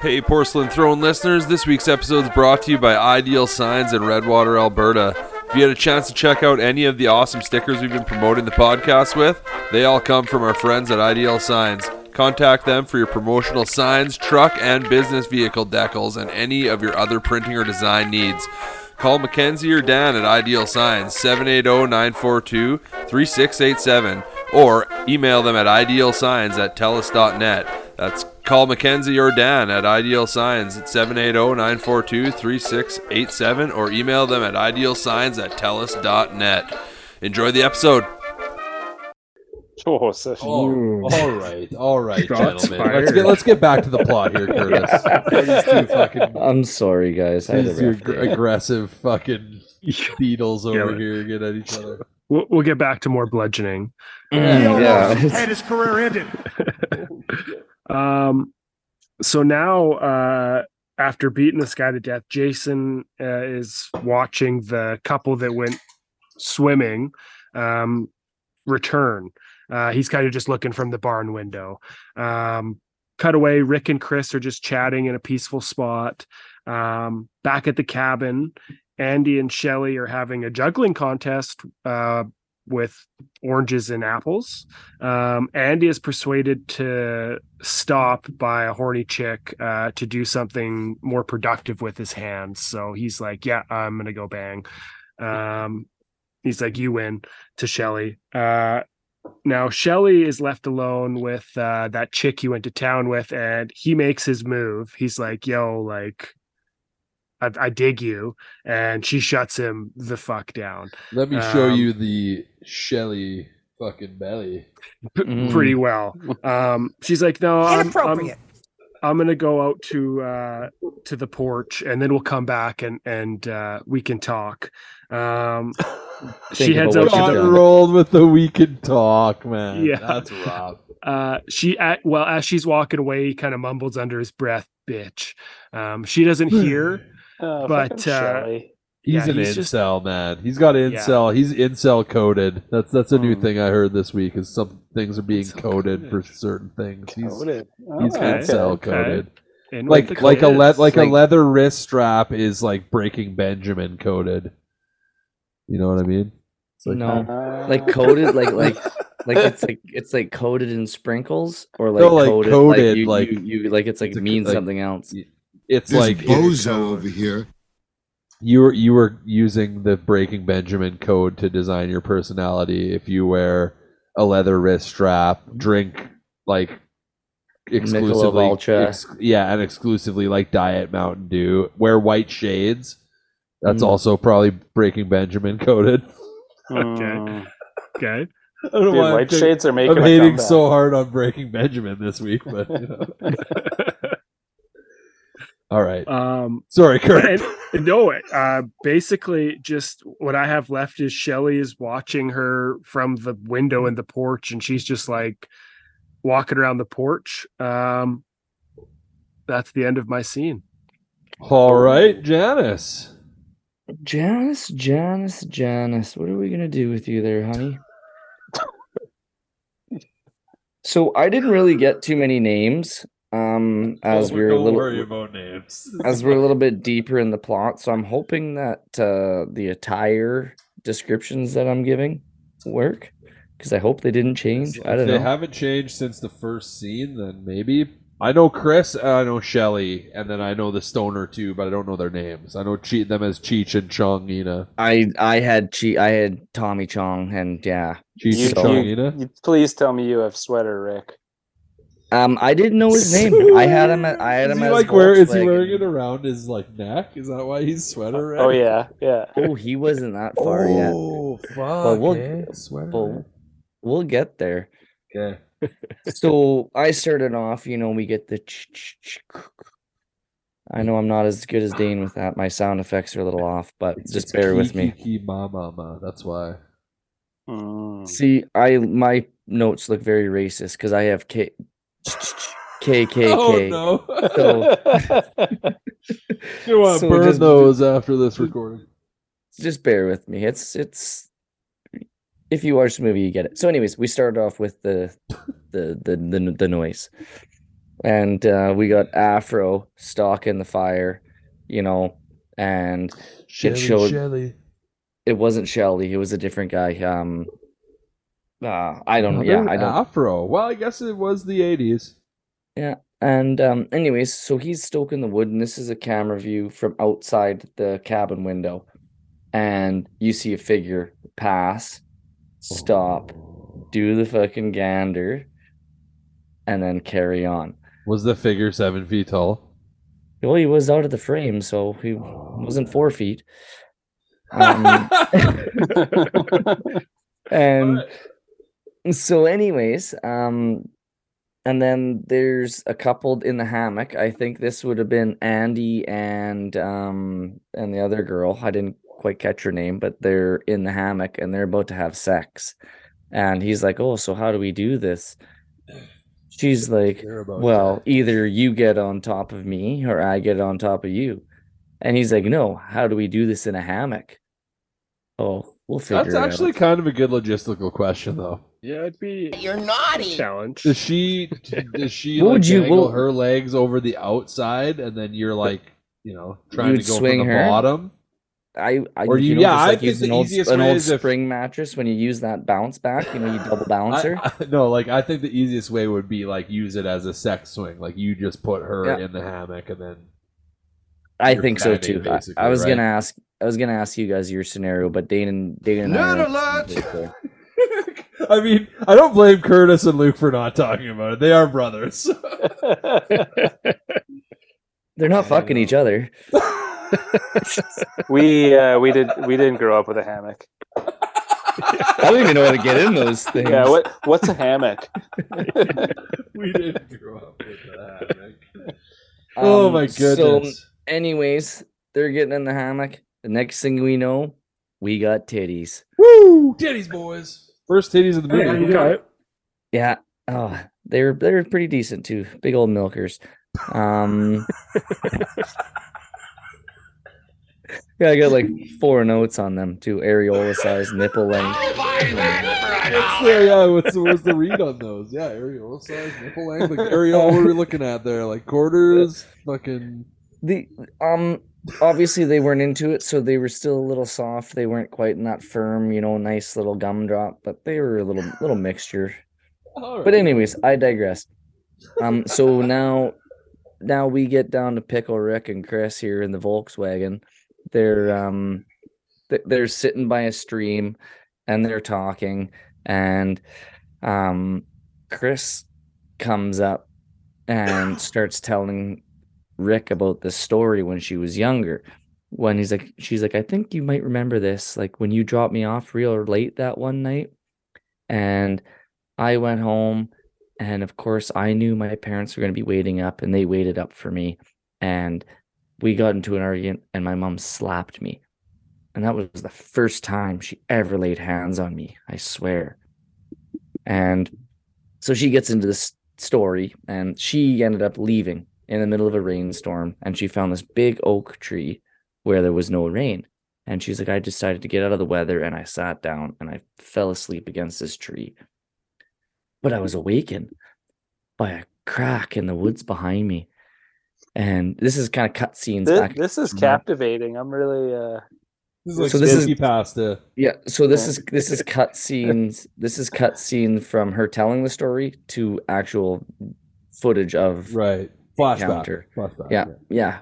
Hey, Porcelain Throne listeners, this week's episode is brought to you by Ideal Signs in Redwater, Alberta. If you had a chance to check out any of the awesome stickers we've been promoting the podcast with, they all come from our friends at Ideal Signs. Contact them for your promotional signs, truck, and business vehicle decals, and any of your other printing or design needs. Call Mackenzie or Dan at Ideal Signs 780-942-3687 or email them at idealsigns at telus.net. That's call Mackenzie or Dan at Ideal Signs at 780-942-3687 or email them at idealsigns at telus.net. Enjoy the episode. Oh, Oh, all right, all right, Shots gentlemen. Let's get let's get back to the plot here, Curtis. These two fucking I'm sorry, guys. I had a these two rough aggressive fucking beetles over Yeah. here get at each other. We'll, we'll get back to more bludgeoning. Mm, yeah. Had his career ended. Um, so now, uh, after beating this guy to death, Jason uh, is watching the couple that went swimming um, return. Uh, he's kind of just looking from the barn window. Um, cut away, Rick and Chris are just chatting in a peaceful spot. Um, back at the cabin, Andy and Shelly are having a juggling contest uh, with oranges and apples. Um, Andy is persuaded to stop by a horny chick uh, to do something more productive with his hands. So he's like, "Yeah, I'm gonna go bang." Um, he's like, "You win." To Shelly. Uh, now Shelly is left alone with uh, that chick he went to town with, and he makes his move. He's like, "Yo, like." I, I dig you, and she shuts him the fuck down Let me show Um, you the Shelly fucking belly. p- Mm. pretty well. Um, she's like, "No, I'm, I'm, Inappropriate. I'm gonna go out to uh to the porch and then we'll come back and and uh we can talk. Um she heads about out what to the rolled with the we can talk, man. Yeah. That's rough. uh she at, well as she's walking away he kind of mumbles under his breath bitch um she doesn't hear Oh, But, uh, He's Yeah, an he's just- incel, man. He's got incel. He's incel coded. That's that's a new Hmm. thing I heard this week. Is some things are being Incel coded for certain things. He's Coded. he's Oh, Okay, incel okay. coded. in Like like a le- kids. like, a leather wrist strap is like Breaking Benjamin coded. You know what I mean? It's like No. Uh, Like coated, like like like it's like it's like coated in sprinkles, or like No, like coated, coated, you, like- you, you like it's like it's means like- something else. It's This like bozo over here. you were you were using the Breaking Benjamin code to design your personality. If you wear a leather wrist strap, drink like exclusively, ex- yeah, and exclusively like Diet Mountain Dew. Wear white shades. That's Mm. also probably Breaking Benjamin coded. okay okay I don't know Dude, why I'm white taking- shades are making I'm a hating comeback. so hard on Breaking Benjamin this week, but you know. all right. um Sorry, Kurt. and, no uh basically just what i have left is shelly is watching her from the window in the porch and she's just like walking around the porch um that's the end of my scene All right, Janice. Janice, Janice, Janice, what are we gonna do with you there, honey? So I didn't really get too many names. Um, as we we're a Don't little worry about names. as we're a little bit deeper in the plot, so I'm hoping that uh, the attire descriptions that I'm giving work because I hope they didn't change. I don't know. they haven't changed since the first scene, then maybe. I know Chris, and I know Shelly, and then I know the stoner too, but I don't know their names. I know che- them as Cheech and Chongina. I I had Chi I had Tommy Chong and yeah. Cheech You, and So- Chongina. you, please tell me you have sweater, Rick. Um, I didn't know his name. I had him. At, I had Is him he as like where is he wearing it around his like neck? Is that why he's sweater red? Oh yeah, yeah. Oh, he wasn't that far yet. Oh fuck! But we'll- eh? Sweater But red. we'll get there. Okay. So I started off. You know, we get the. ch- ch- ch- I know I'm not as good as Dane with that. My sound effects are a little off, but It's just bear with me. Kiki ma ma ma. That's why. Mm. See, I my notes look very racist because I have K K K Oh no! So you want to So burn just- those after this recording? just bear with me. It's it's if you watch the movie, you get it. So, anyways, we started off with the the the the, the noise. and uh, we got Afro stalking the fire, you know, and Shelly, showed- Shelly. it wasn't Shelly, it was a different guy. Um, uh, I don't know. Yeah, I don't. Afro. Well, I guess it was the '80s. Yeah, And um, anyways, so he's stoking the wood, and this is a camera view from outside the cabin window, and you see a figure pass, stop, do the fucking gander, and then carry on. Was the figure seven feet tall? Well, he was out of the frame, so he wasn't four feet. Um, and so, anyways, um, and then there's a couple in the hammock. I think this would have been Andy and um and the other girl. I didn't quite catch her name, but they're in the hammock and they're about to have sex. And he's like, "Oh, so how do we do this?" She's like, well, that. either you get on top of me or I get on top of you. And he's like, no, how do we do this in a hammock? Oh, we'll figure That's it actually out. kind of a good logistical question, though. Yeah, it'd be You're a naughty. challenge. Does she does she What like would you- dangle what- her legs over the outside, and then you're like, you know, trying would to go swing from the her? bottom? I, I Or you you- know, yeah, just I like think use the an old, easiest an way old is if- spring mattress when you use that bounce back, you know, you double bounce her. I, I, no, like I think the easiest way would be like use it as a sex swing. Like you just put her Yeah. in the hammock, and then I you're think so banging, too. I, basically, I was right? gonna ask I was gonna ask you guys your scenario, but Dane and Dane and I Nerd are- alert! I mean, I don't blame Curtis and Luke for not talking about it. They are brothers. They're not fucking each other. we uh, we did we didn't grow up with a hammock. I don't even know how to get in those things. Yeah, what what's a hammock? we didn't grow up with that. oh Um, my goodness. so- goodness. anyways, they're getting in the hammock. The next thing we know, we got titties. Woo! Titties, boys. First titties of the Yeah, movie. you got it. Yeah. Oh, they're they're pretty decent too. Big old milkers. Um Yeah, I got like four notes on them too. Areola size, nipple length. What's the, yeah, what's the, what's the read on those? Yeah, areola size, nipple length. Like areola, what are we looking at there? Like quarters, fucking. The um obviously they weren't into it, so they were still a little soft. They weren't quite in that firm, you know, nice little gumdrop, but they were a little little mixture. All But anyways, I digress. Um, so now, now we get down to Pickle Rick and Chris here in the Volkswagen. They're um, they're sitting by a stream, and they're talking, and um, Chris comes up and starts telling Rick about the story when she was younger. When he's like, she's like, I think you might remember this, like when you dropped me off real late that one night, and I went home, and of course, I knew my parents were going to be waiting up, and they waited up for me. And we got into an argument, and my mom slapped me. And that was the first time she ever laid hands on me, I swear. And so she gets into this story, and she ended up leaving in the middle of a rainstorm, and she found this big oak tree where there was no rain. And she's like, I decided to get out of the weather, and I sat down and I fell asleep against this tree but I was awakened by a crack in the woods behind me. And this is kind of cutscenes This, back. this is captivating. I'm really uh This is like So this is- spooky pasta. Yeah, so this is this is cutscenes. this is cutscene from her telling the story to actual footage of Right. Flashback. Encounter. Flashback. yeah, yeah,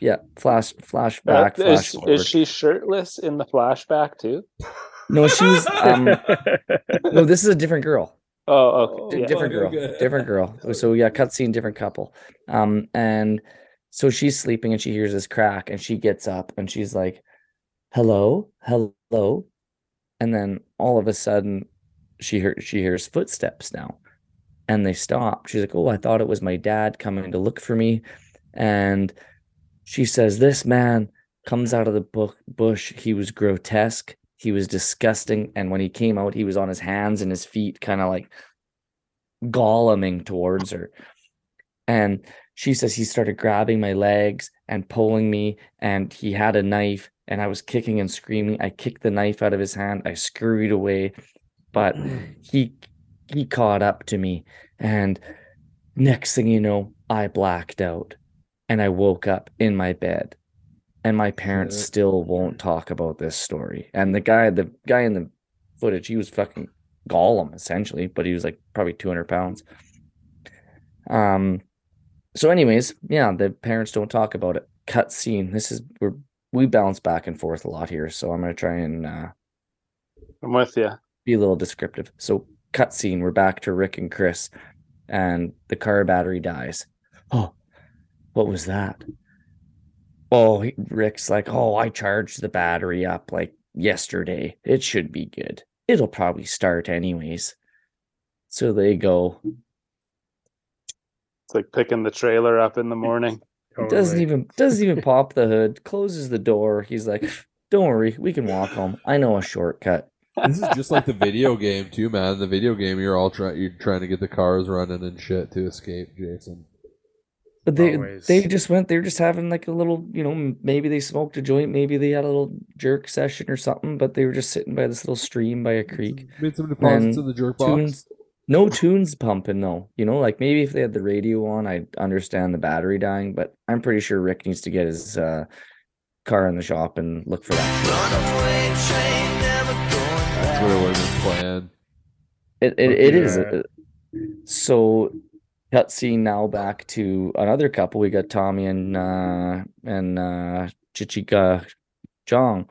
yeah. Flash, flashback, uh, flash is, is she shirtless in the flashback too? No, she's um. no, this is a different girl. Oh, Di- okay. yeah. different girl okay. different girl so yeah cutscene different couple um and so she's sleeping and she hears this crack and she gets up and she's like hello hello and then all of a sudden she hears she hears footsteps now and they stop. She's like oh i thought it was my dad coming to look for me. And she says this man comes out of the book bush. He was grotesque. He was disgusting. And when he came out he was on his hands and his feet kind of like goleming towards her. And she says he started grabbing my legs and pulling me and he had a knife and i was kicking and screaming. I kicked the knife out of his hand. I scurried away. But mm. he he caught up to me and Next thing you know, I blacked out and I woke up in my bed. And my parents still won't talk about this story. And the guy, the guy in the footage, he was fucking Gollum essentially, but he was like probably 200 pounds. Um, so, anyways, yeah, the parents don't talk about it. Cut scene. This is we're we bounce back and forth a lot here, so I'm gonna try and uh, I'm with you. be a little descriptive. So, cut scene. We're back to Rick and Chris, and the car battery dies. Oh, what was that? Oh, he- Rick's like, oh, I charged the battery up like yesterday. It should be good. It'll probably start anyways. So they go. It's like picking the trailer up in the morning. Doesn't even doesn't even pop the hood. Closes the door. He's like, "Don't worry, we can walk home. I know a shortcut." This is just like the video game too, man. The video game, you're all trying, you're trying to get the cars running and shit to escape, Jason. But they Always. they just went. They were just having like a little, you know, maybe they smoked a joint, maybe they had a little jerk session or something. But they were just sitting by this little stream by a creek. Made some deposits And in the jerk box. Tunes, no tunes pumping though. You know, like maybe if they had the radio on, I'd understand the battery dying. But I'm pretty sure Rick needs to get his uh, car in the shop and look for that. That's what it would have been planned. It it, it is. Yeah. uh, So cutscene now back to another couple. We got Tommy and uh and uh Chichika Jong.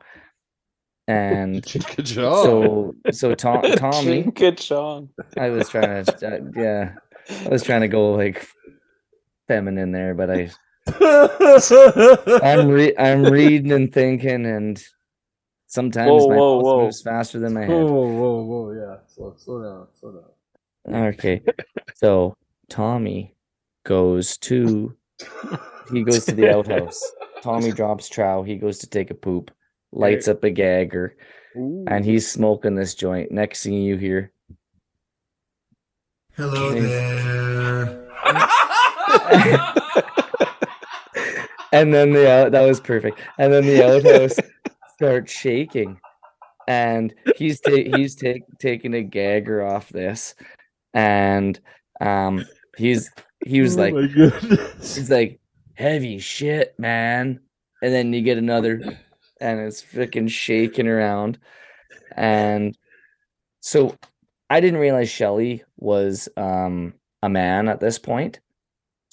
And Good job. so so Tom, Tommy Good Sean. I was trying to uh, yeah I was trying to go like feminine there, but I I'm re- I'm reading and thinking and sometimes Whoa, my whoa, mouth whoa. moves faster than my head. whoa, whoa, whoa, yeah. Slow, slow down, slow down. Okay. So Tommy goes to he goes to the outhouse. Tommy drops trow. He goes to take a poop, lights up a gagger, and he's smoking this joint. Next thing you hear, Hello Thanks. there. and then the out that was perfect. And then the outhouse starts shaking, and he's ta- he's take taking a gagger off this, and um he's he was oh like. He's like, heavy shit, man. And then you get another, and it's freaking shaking around. And so I didn't realize Shelly was um a man at this point.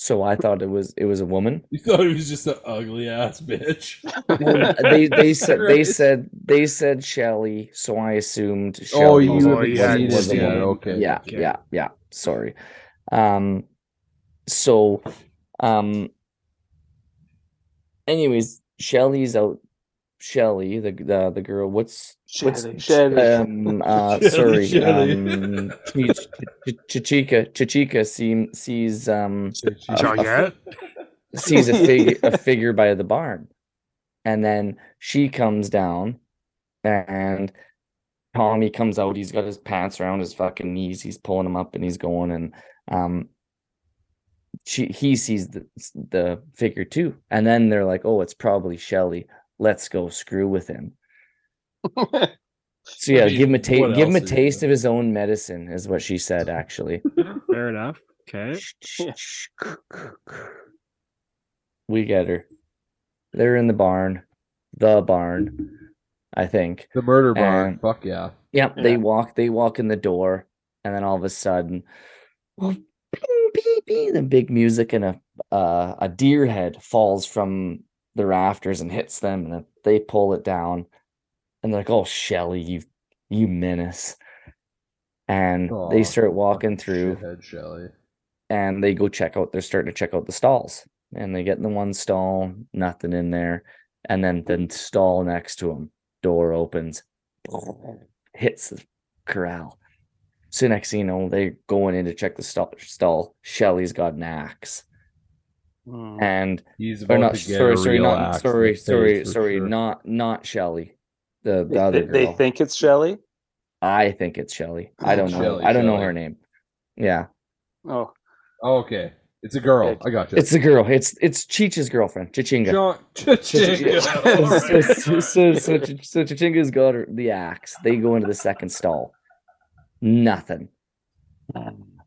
So I thought it was it was a woman. You thought it was just an ugly ass bitch. They they said they said they said Shelly, so I assumed Oh, Shelly you was, Oh, was, yeah, was, was a woman. Okay, Yeah, okay. yeah, yeah. Sorry. Um so um anyways, Shelly's out Shelly, the the the girl, what's what's Shelly, Shelly. um uh Shelly, sorry, Shelly. um Chi- Chi- Chichika Chichika seem, sees um a- a sees a figure a figure by the barn and then she comes down and tommy comes out he's got his pants around his fucking knees he's pulling them up and he's going and um she he sees the the figure too and then they're like oh it's probably shelly let's go screw with him so yeah mean, give him a taste give him a else are you taste gonna- of his own medicine is what she said actually Fair enough. Okay. we get her. They're in the barn, the barn, I think. The murder barn. And- Fuck yeah. Yep, they walk. They walk in the door, and then all of a sudden, oh, bing, bing, bing, the big music and a uh, a deer head falls from the rafters and hits them, and they pull it down, and they're like, "Oh, Shelly, you you menace!" And they start walking through. Shithead Shelly. and they go check out they're starting to check out the stalls and they get in the one stall nothing in there and then the stall next to them door opens hits the corral so next thing you know they're going in to check the stall, stall. shelly's got an axe Mm. and He's or about not sorry sorry not sorry sorry sorry sure. not not shelly the, They- other girl they think it's Shelly. i think it's shelly i don't know Shelly, i don't know Shelly. her name yeah Oh, Oh, okay. It's a girl. Okay. I got you. it's the girl it's it's cheech's girlfriend chichinga John. so, Chichinga. so, so, so, so Chichinga's got her, the axe. They go into the second stall. Nothing.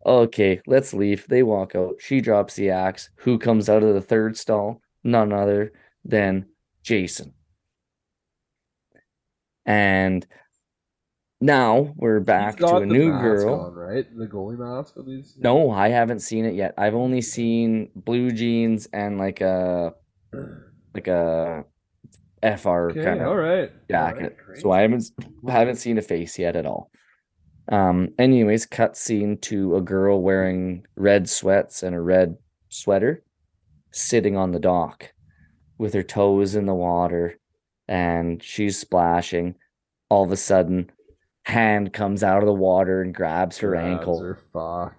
Okay, let's leave. They walk out. She drops the axe. Who comes out of the third stall? None other than Jason. And now we're back to a new girl. on, right? The goalie mask at least. No, I haven't seen it yet. I've only seen blue jeans and like a like a FR Okay, kind of all right. jacket. All right, so I haven't haven't seen a face yet at all. Um anyways, cut scene to a girl wearing red sweats and a red sweater sitting on the dock with her toes in the water and she's splashing. All of a sudden, hand comes out of the water and grabs her Grabs ankle. her, fuck.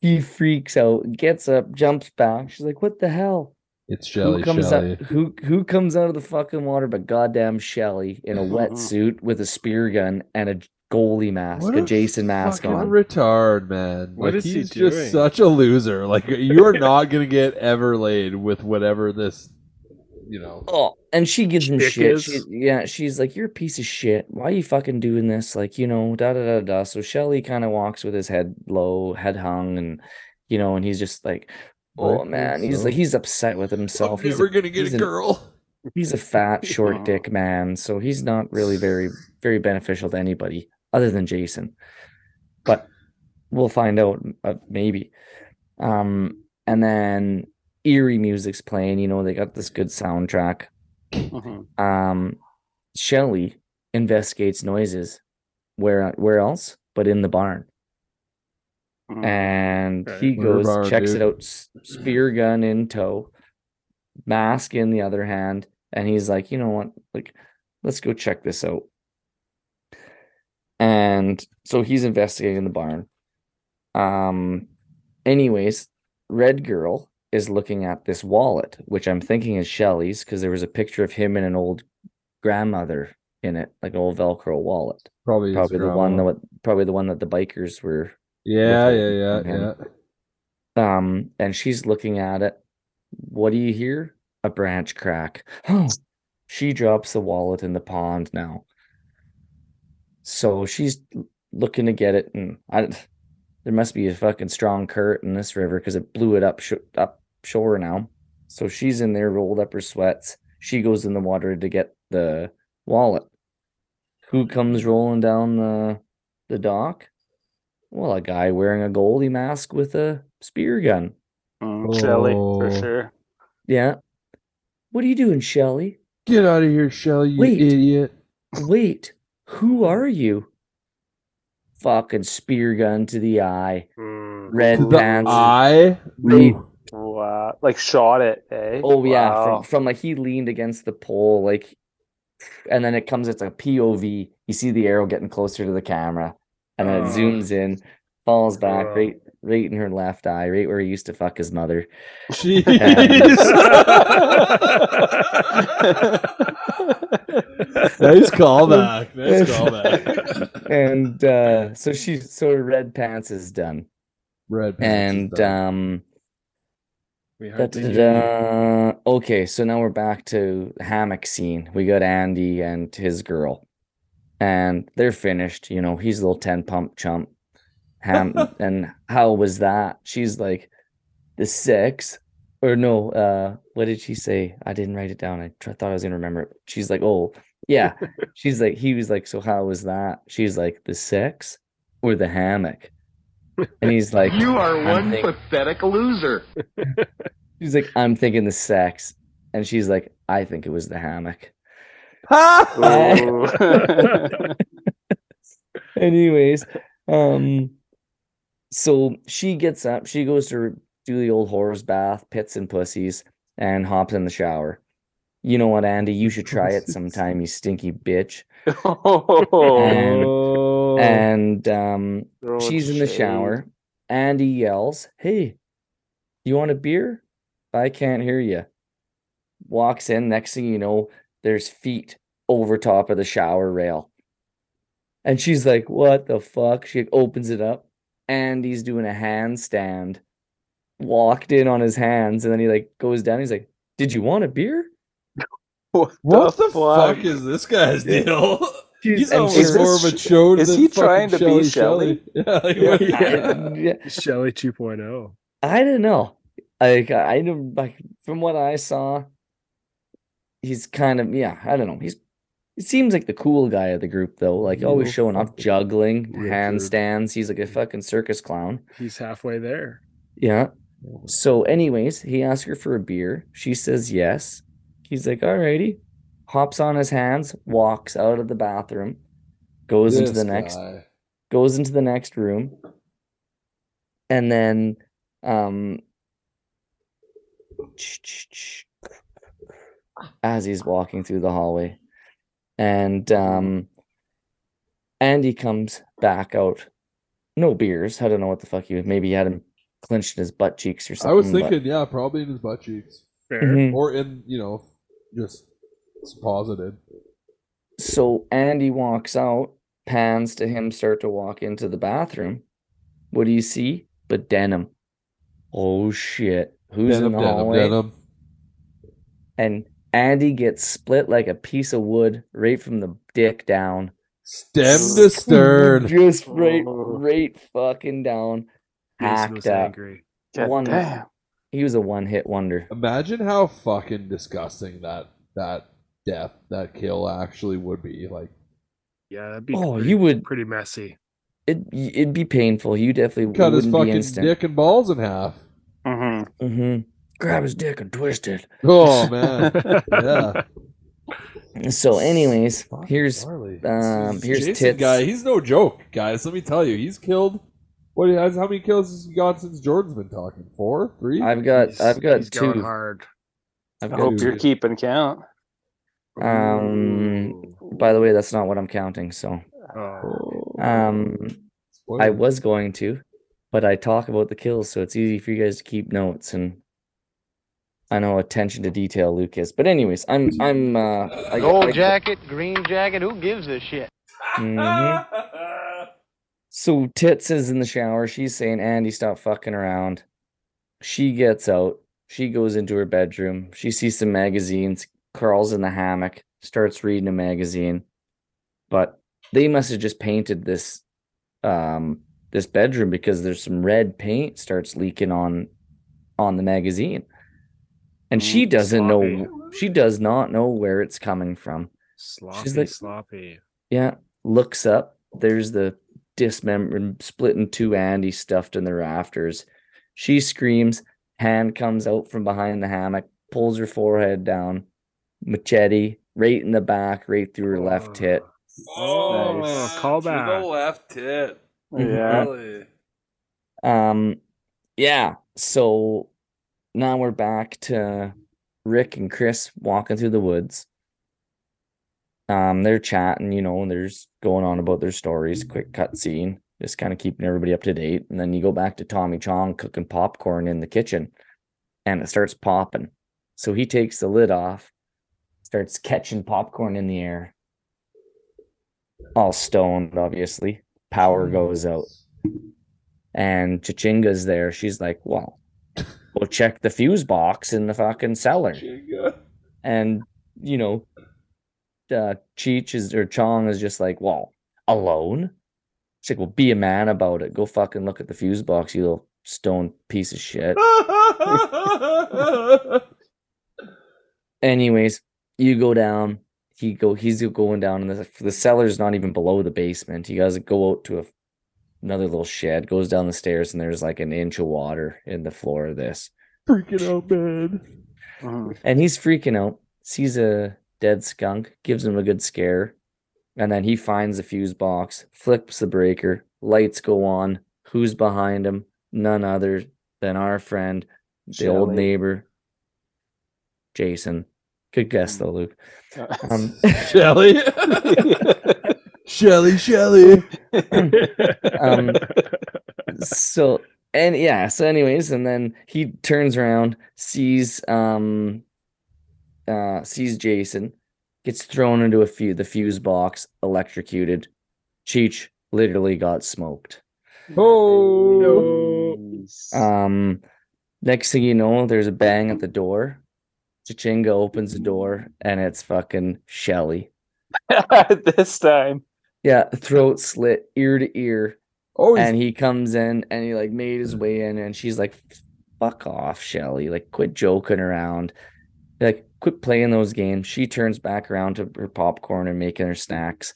He freaks out, gets up, jumps back. She's like, "What the hell?" It's Shelly. who comes Shelly. out? Who who comes out of the fucking water? But goddamn Shelly in a wetsuit with a spear gun and a goalie mask, What a a Jason mask Fucking on. retard, man. What like, is he he's just such a loser. Like you are not gonna get ever laid with whatever this, you know. Oh, and she gives him shit. She, yeah, she's like, "You're a piece of shit. Why are you fucking doing this?" Like, you know, da da da da. So Shelly kind of walks with his head low, head hung, and you know, and he's just like, "Oh Rightfully man," he's like, he's upset with himself. I'm he's never a, gonna get a an- girl. he's a fat, short dick man, so he's not really very, very beneficial to anybody other than Jason. But we'll find out, uh, maybe. Um, and then eerie music's playing. You know, they got this good soundtrack. Mhm. Um, Shelly investigates noises. Where, where else? But in the barn. Mhm. And Right. he goes, barn, checks it out, spear gun in tow, mask in the other hand, and he's like, you know what? Like, let's go check this out. And so he's investigating the barn. Um, anyways, Red Girl is looking at this wallet, which I'm thinking is Shelly's because there was a picture of him and an old grandmother in it, like an old Velcro wallet. Probably, Probably the one that probably the one that the bikers were Yeah, yeah, yeah, yeah. Um, and she's looking at it. What do you hear? A branch crack. She drops the wallet in the pond now. So she's looking to get it, and I, there must be a fucking strong current in this river because it blew it up sh- up shore now. So she's in there, rolled up her sweats. She goes in the water to get the wallet. Who comes rolling down the the dock? Well, a guy wearing a goalie mask with a spear gun. Mm, Shelly, for Oh. sure. Yeah. What are you doing, Shelly? Get out of here, Shelly, you Wait. idiot. Wait, who are you? Fucking spear gun to the eye. Mm. Red To the pants. eye. Right. Ooh. Wow. Like shot it, eh? Oh yeah, Wow. from from like he leaned against the pole, like, and then it comes. It's a POV. You see the arrow getting closer to the camera, and then it zooms in, falls back Oh. right right in her left eye, right where he used to fuck his mother. Jeez. nice callback. Nice callback. and uh so she so her red pants is done. Red pants is and um We da, da. Okay, so now we're back to the hammock scene. We got Andy and his girl, and they're finished. You know, he's a little ten pump chump. Ham and how was that? She's like, the sex, or no? Uh, what did she say? I didn't write it down. I tr- thought I was gonna remember it. She's like, oh yeah. She's like, he was like, so how was that? She's like, the sex or the hammock? And he's like, You are "I'm one think- pathetic loser. She's like, I'm thinking the sex. And she's like, I think it was the hammock. Ooh. Anyways, um, so she gets up, she goes to do the old horse bath, pits and pussies, and hops in the shower. You know what, Andy? You should try it sometime, you stinky bitch. And- oh. And um, Throwing she's in the shade. shower. Andy yells, Hey, you want a beer? I can't hear you. Walks in. Next thing you know, there's feet over top of the shower rail. And she's like, What the fuck? She opens it up. Andy's doing a handstand, walked in on his hands, and then he like goes down. He's like, Did you want a beer? what the fuck is this guy's deal? He's and always she's- more of a chode is than he trying to be Shelly? Shelley? Shelly. Yeah, like, what- I, yeah, Shelly 2.0. I don't know. Like I don't like from what I saw, he's kind of yeah. I don't know. He's he seems like the cool guy of the group though. Like always Little showing off juggling, Richard. handstands. He's like a fucking circus clown. He's halfway there. Yeah. So, anyways, he asks her for a beer. She says yes. He's like, alrighty. Hops on his hands, walks out of the bathroom, goes into the This next goes into the next room. And then um as he's walking through the hallway. And um Andy comes back out. No beers. I don't know what the fuck he was. Maybe he had him clenched in his butt cheeks or something. I was but- thinking, yeah, probably in his butt cheeks, Fair. Mhm. or in you know, just posited. So Andy walks out, pans to him, start to walk into the bathroom. What do you see? But denim. Oh shit. Who's Denim, in the denim, hallway? denim. And Andy gets split like a piece of wood right from the dick down. Stem to stern. Just right, Oh. right fucking down. Jason Hacked up. angry. God One- damn. He was a one hit wonder. Imagine how fucking disgusting that that death, that kill actually would be. Like, Yeah, that'd be Oh, pretty, you would- pretty messy. It, it'd be painful. You definitely cut his wouldn't be fucking instant. dick and balls in half. Mm-hmm. hmm Grab his dick and twist it. Oh man, yeah. So, anyways, here's um, here's Jason tits. guy. He's no joke, guys. Let me tell you, he's killed. What has? How many kills has he got since Jordan's been talking? Four, three. I've got He's- I've got he's going two. hard. I've I got hope two. you're keeping count. Um, Ooh. By the way, that's not what I'm counting. So, Oh. um, I was going to, but I talk about the kills, so it's easy for you guys to keep notes. And I know attention to detail, Lucas. But anyways, I'm I'm uh, I, Gold I- jacket, green jacket, who gives a shit? Mhm. So Tits is in the shower. She's saying, Andy, stop fucking around. She gets out. She goes into her bedroom. She sees some magazines, crawls in the hammock, starts reading a magazine. But they must have just painted this um this bedroom because there's some red paint starts leaking on on the magazine. And she doesn't sloppy. know she does not know where it's coming from. Sloppy, like- sloppy. Yeah, looks up. There's the dismembered, split in two Andy stuffed in the rafters. She screams. Hand comes out from behind the hammock, pulls her forehead down. Machete right in the back, right through her left tit. Oh, Nice. call To the back. left tit. Yeah. Really? Um, yeah. So now we're back to Rick and Chris walking through the woods. Um, they're chatting, you know, and there's going on about their stories. Quick cut scene, just kind of keeping everybody up to date. And then you go back to Tommy Chong cooking popcorn in the kitchen, and it starts popping. So he takes the lid off, starts catching popcorn in the air. All stoned, obviously. Power goes out and Chichinga's there. She's like, well, we'll check the fuse box in the fucking cellar. And, you know, uh, Cheech is, or Chong is just like, well, alone? She's like, well, be a man about it. Go fucking look at the fuse box, you little stone piece of shit. Anyways, you go down. He go. He's going down, and the the cellar's not even below the basement. You guys go out to a, another little shed. Goes down the stairs, and there's like an inch of water in the floor of this. Freaking out, man. Mhm. And he's freaking out. Sees a dead skunk. Gives him a good scare, and then he finds the fuse box. Flips the breaker. Lights go on. Who's behind him? None other than our friend, the old neighbor, Jason. Good guess though, Luke. Um, Shelly. Shelly, Shelly. um, so and yeah, so anyways, and then he turns around, sees um uh sees Jason, gets thrown into a few the fuse box, electrocuted. Cheech literally got smoked. Oh. Um next thing you know, there's a bang at the door. Chichinga opens the door and it's fucking Shelly. this time. Yeah, throat slit, ear to ear. Oh, and he comes in and he like made his way in and she's like fuck off shelly like quit joking around like quit playing those games. She turns back around to her popcorn and making her snacks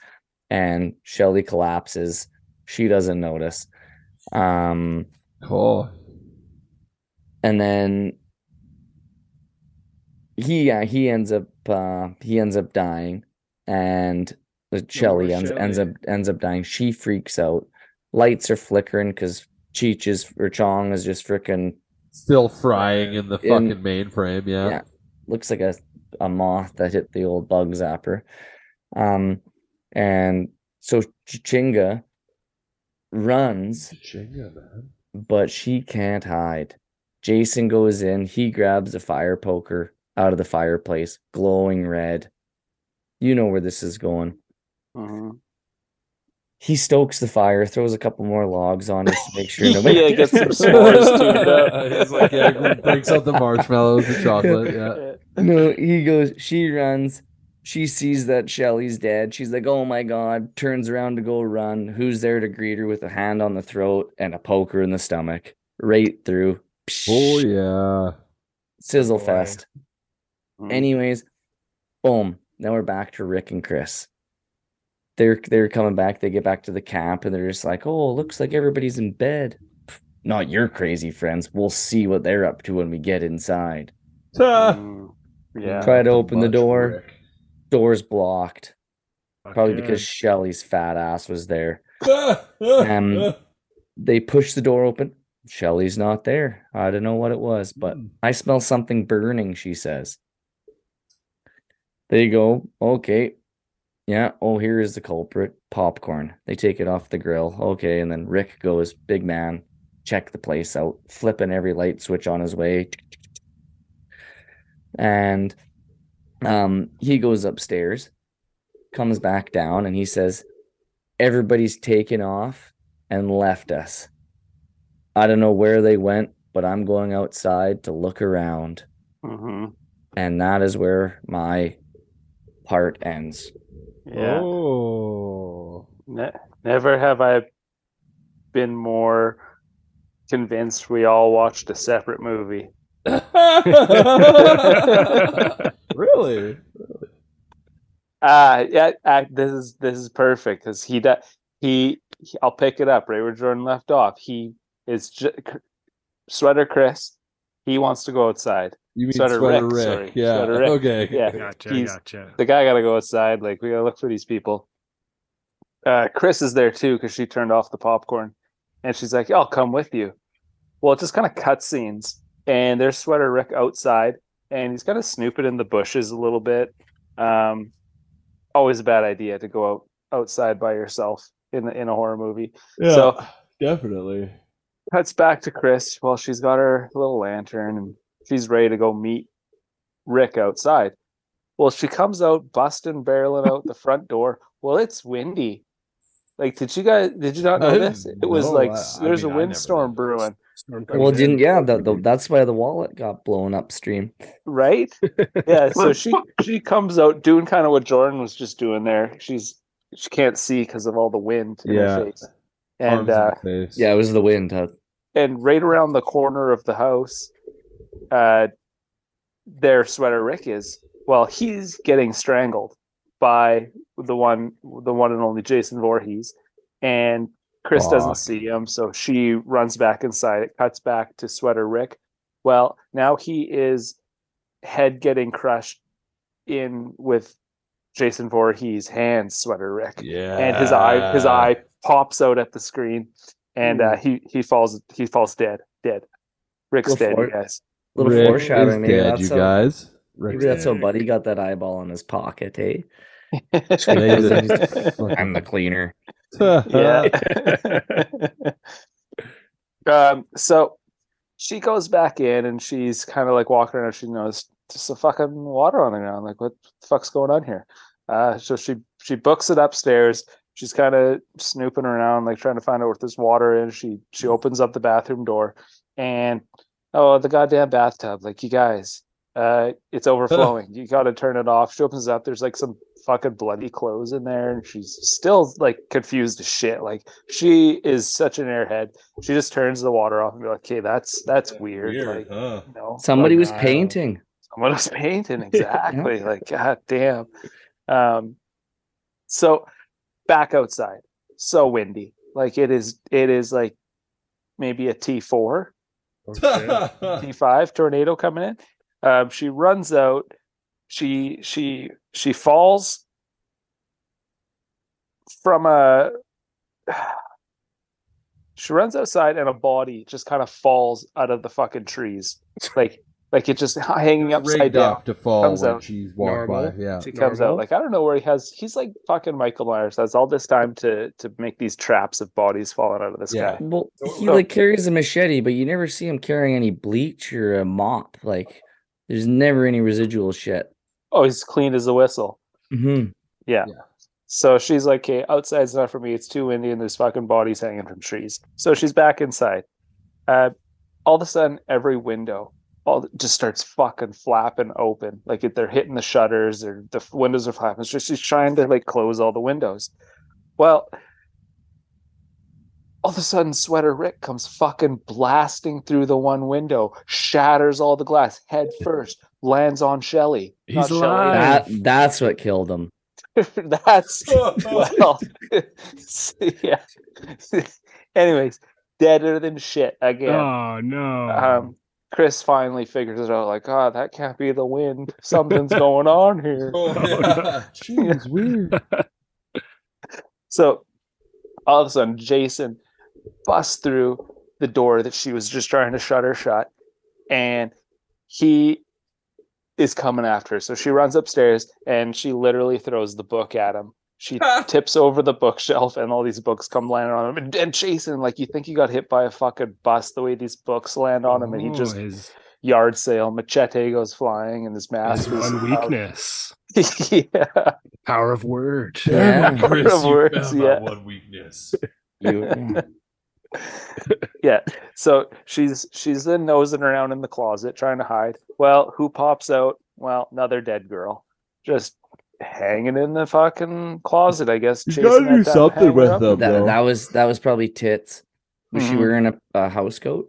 and shelly collapses. She doesn't notice. Um oh, and then he yeah he ends up uh he ends up dying and the Shelly ends, ends up ends up dying. She freaks out. Lights are flickering because cheech is or chong is just freaking still frying in the In- fucking mainframe. Yeah. yeah looks like a, a moth that hit the old bug zapper um and so Ch- chinga runs Chinga, man. but she can't hide. Jason goes in, he grabs a fire poker out of the fireplace, glowing red. You know where this is going. Mhm. He stokes the fire, throws a couple more logs on it to make sure nobody yeah, get some s'mores tuned up. He's like, yeah, breaks out the marshmallows, the chocolate. Yeah. No, he goes, she runs. She sees that Shelly's dead. She's like, oh my God. Turns around to go run. Who's there to greet her with a hand on the throat and a poker in the stomach? Right through. Oh yeah. Sizzle boy. fest. Mm. Anyways, boom. Now we're back to Rick and Chris. They're they're coming back. They get back to the camp and they're just like, oh, looks like everybody's in bed. Not your crazy friends. We'll see what they're up to when we get inside. Mm. Yeah. Try to open the door. Rick. Door's blocked. Probably Fuck because. Shelly's fat ass was there. Um, They push the door open. Shelly's not there. I don't know what it was, but Hmm. I smell something burning, she says. They go, okay. Yeah, oh, here is the culprit popcorn. They take it off the grill. Okay, and then Rick goes, big man, check the place out, flipping every light switch on his way. And um, he goes upstairs, comes back down, and he says, Everybody's taken off and left us. I don't know where they went, but I'm going outside to look around. Mhm. And that is where my part ends. Yeah. Oh. Ne- never have I been more convinced we all watched a separate movie. really? Uh yeah, uh, this is this is perfect because he, da- he he I'll pick it up right where Jordan left off. He is j- C- sweater Chris. He wants to go outside. You mean Sweater Sweater, Rick, Rick? sorry. Yeah. Sweater Rick. Okay. Yeah, Gotcha, he's- gotcha. the guy got to go outside. Like we got to look for these people. Uh, Chris is there too because she turned off the popcorn, and she's like, "I'll come with you." Well, it just kind of cut scenes, and there's Sweater Rick outside, and he's kind of snooping in the bushes a little bit. Um, always a bad idea to go out outside by yourself in the, in a horror movie. Yeah. So- definitely. Cuts back to Chris while she's got her little lantern and she's ready to go meet Rick outside. Well, she comes out busting, barreling out the front door. Well, it's windy. Like, did you guys? Did you not know this? It was know. like I- s- I there's mean, a windstorm brewing, Well, didn't yeah, the, the, that's why the wallet got blown upstream. right? Yeah. So she she comes out doing kind of what Jordan was just doing there. She's she can't see because of all the wind in Yeah. her face, and uh, face. Yeah, it was the wind. Huh? and right around the corner of the house, uh, their sweater Rick is. Well, he's getting strangled by the one, the one and only Jason Voorhees, and Chris doesn't see him, so she runs back inside. It cuts back to sweater Rick. Well, now he is head getting crushed in with Jason Voorhees' hands, sweater Rick Yeah. and his eye his eye pops out at the screen and uh, he he falls he falls dead dead rick's Little dead you fort. guys Little Rick foreshadowing. is Maybe dead, that's you how, guys. maybe Rick's that's how. Buddy got that eyeball in his pocket. Hey, Yeah, he's a- I'm the cleaner. yeah. Um so she goes back in and she's kind of like walking around she knows just a fucking water on the ground like what the fuck's going on here? Uh so she she books it upstairs she's kind of snooping around like trying to find out what this water is she she opens up the bathroom door and oh the goddamn bathtub like you guys Uh, it's overflowing. you got to turn it off. She opens it up. There's like some fucking bloody clothes in there, and she's still like confused as shit. Like she is such an airhead. She just turns the water off and be like, "Okay, that's that's weird." Weird, Like, huh? you know, Somebody like, was Wow. painting. someone was painting exactly. Like, god damn. Um, so back outside, so windy. Like it is. It is like maybe a T four. T5 tornado coming in. Um, she runs out. She she she falls from a. She runs outside and a body just kind of falls out of the fucking trees, like like it just hanging upside Rigged down. up to fall Comes when out. she's walked by. Yeah. She comes out like I don't know where he has. He's like fucking Michael Myers has all this time to to make these traps of bodies falling out of the Yeah. sky. Well, he Oh. like carries a machete, but you never see him carrying any bleach or a mop. Like, there's never any residual shit. Oh, he's clean as a whistle. hmm Yeah. Yeah. So she's like, okay, outside's not for me. It's too windy and there's fucking bodies hanging from trees. So she's back inside. Uh, all of a sudden, every window all just starts fucking flapping open. Like if they're hitting the shutters or the windows are flapping. So she's trying to like close all the windows. Well, all of a sudden, Sweater Rick comes fucking blasting through the one window, shatters all the glass head first, lands on Shelly. He's Not alive. That that's what killed him. Shelley. That's well, yeah. Anyways, deader than shit again. Oh no. Um, Chris finally figures it out. Like, oh, that can't be the wind. Something's going on here. Oh, yeah. Jeez, weird. So, all of a sudden, Jason busts through the door that she was just trying to shut her shut, and he is coming after her. So she runs upstairs and she literally throws the book at him. She tips over the bookshelf and all these books come landing on him. And, and Jason, like you think he got hit by a fucking bus the way these books land on him, and he Oh, just his, yard sale machete goes flying and his mask his is one weakness. yeah. Power of word. Yeah. Chris, Of you words, found yeah. one weakness. You, yeah. yeah. So she's she's then nosing around in the closet trying to hide. Well, who pops out? Well, another dead girl. Just hanging in the fucking closet, I guess. He's chasing gotta do something hanging with up. them. that, though. that was that was probably tits. Was she Mhm. wearing a, a house coat?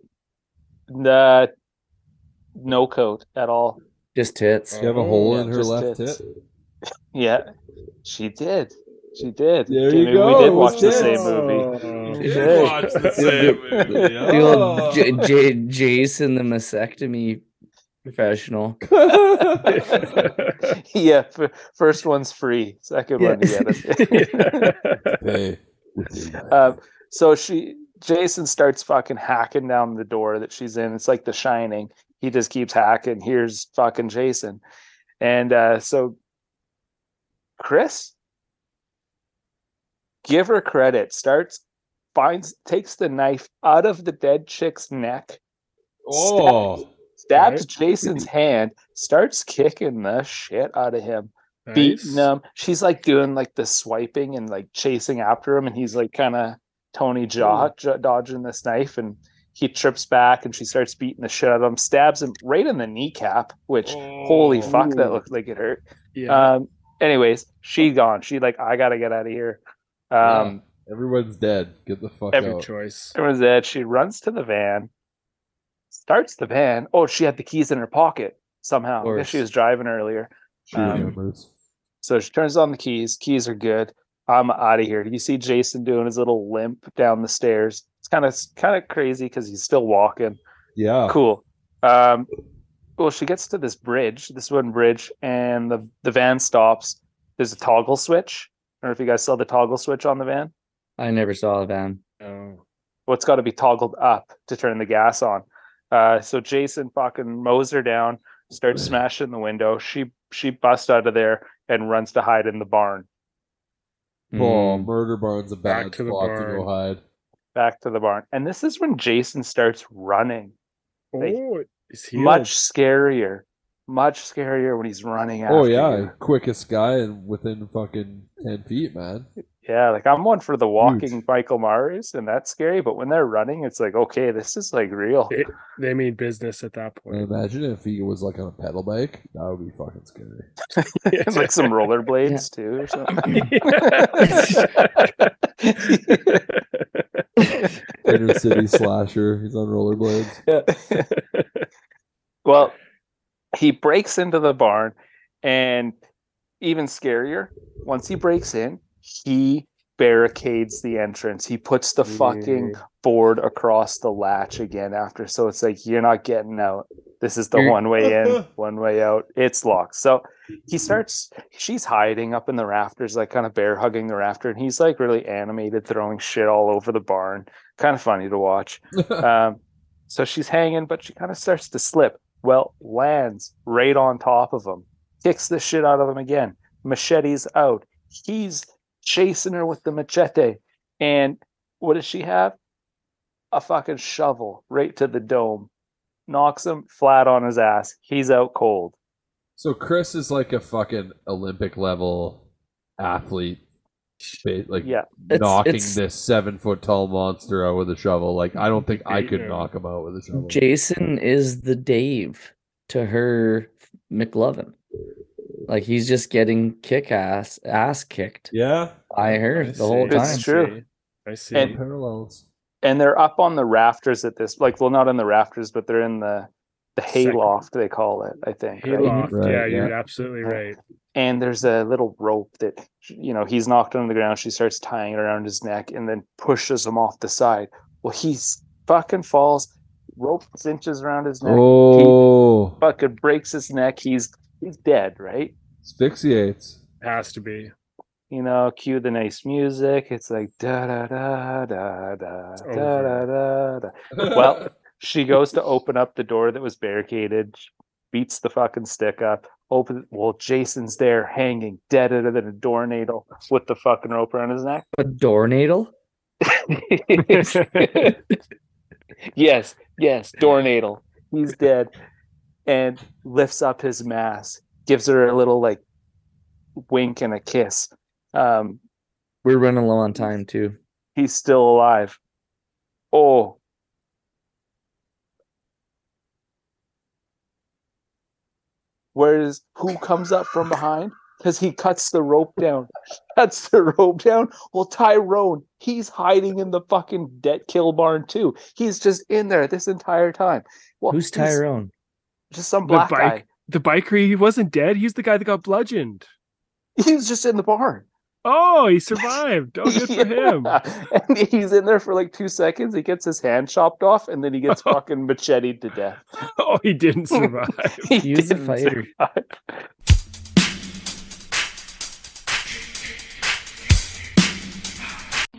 Uh, no coat at all. Just tits. You have a hole Yeah, in her left tits. tit. Yeah, she did. She did. There Okay, you maybe go, We did it was watch the tits. same movie. Oh. You did. watch the same movie. The old Oh. J- J- Jason the mastectomy professional. yeah, f- first one's free. Second Yeah. one, you get it. Um, so she, Jason starts fucking hacking down the door that she's in. It's like The Shining. He just keeps hacking. Here's fucking Jason, and uh, so Chris, give her credit. Starts finds takes the knife out of the dead chick's neck, Oh. stabs Right. Jason's hand, starts kicking the shit out of him. beating him. She's like doing like the swiping and like chasing after him, and he's like kind of Tony Jaa j- dodging this knife, and he trips back, and she starts beating the shit out of him, stabs him right in the kneecap. Which holy fuck, that Ooh. looked like it hurt. Yeah. Um. Anyways, she gone. She like I gotta get out of here. Um. Everyone's dead. Get the fuck out. Every Good out. choice. Everyone's dead. She runs to the van, starts the van. Oh, she had the keys in her pocket somehow. I guess she was driving earlier. Um, Hammers. So she turns on the keys. Keys are good. I'm out of here. Do you see Jason doing his little limp down the stairs. It's kind of kind of crazy because he's still walking. Yeah. Cool. Um, well, she gets to this bridge, this wooden bridge, and the the van stops. There's a toggle switch. I don't know if you guys saw the toggle switch on the van. I never saw a van. Oh. Well, it's got to be toggled up to turn the gas on. Uh, so Jason fucking mows her down, starts smashing the window. She she busts out of there and runs to hide in the barn. Oh, Mm. murder barn's a Back bad to the spot to go hide. back to the barn. And this is when Jason starts running. Like, Oh, he's healed. Much scarier. Much scarier when he's running oh, after Oh yeah, you. quickest guy and within fucking ten feet, man. Yeah, like I'm one for the walking Michael Myers, and that's scary. But when they're running, it's like, okay, this is like real. It, they mean business at that I point. imagine if he was like on a pedal bike, that would be fucking scary. like some rollerblades too, or something. Inner city slasher. He's on rollerblades. Yeah. well, he breaks into the barn, and even scarier, once he breaks in, he barricades the entrance. He puts the fucking board across the latch again after. So it's like, you're not getting out. This is the one way in, one way out. It's locked. So he starts, she's hiding up in the rafters, like kind of bear hugging the rafter. And he's like really animated, throwing shit all over the barn. Kind of funny to watch. Um, so she's hanging, but she kind of starts to slip. Well, lands right on top of him, kicks the shit out of him again. Machete's out. He's chasing her with the machete. And what does she have? A fucking shovel right to the dome. Knocks him flat on his ass. He's out cold. So Chris is like a fucking Olympic level athlete, like Yeah. It's- knocking it's- this seven foot tall monster out with a shovel. Like I don't think I could knock him out with a shovel. Jason is the Dave to her McLovin. Like he's just getting kick ass ass kicked yeah, by her I the whole see. It's true. I see. And- parallels. And they're up on the rafters at this like well not in the rafters, but they're in the the hay loft, they call it, I think. right? Hayloft. Mm-hmm. Right, yeah, yeah. you're absolutely right. and there's a little rope that you know he's knocked on the ground she starts tying it around his neck and then pushes him off the side well he's fucking falls rope cinches around his neck Oh, fucking breaks his neck he's he's dead right asphyxiates. Has to be. you know cue the nice music it's like da da da da da da da da da well she goes to open up the door that was barricaded beats the fucking stick up open well jason's there hanging dead deader than a doornail with the fucking rope around his neck. A doornail? yes yes doornail he's dead. And lifts up his mask gives her a little like wink and a kiss. Um We're running low on time too. he's still alive. Oh where's who comes up from behind? Because he cuts the rope down. Cuts the rope down? Well tyrone he's hiding in the fucking debt kill barn too. He's just in there this entire time. Well Who's Tyrone? just some The black bike- guy. The biker, he wasn't dead. He's the guy that got bludgeoned. he was just in the barn Oh, he survived. Oh, good for him. And he's in there for like two seconds. He gets his hand chopped off, and then he gets fucking macheted to death. Oh, he didn't survive. He He was a didn't fighter. survive.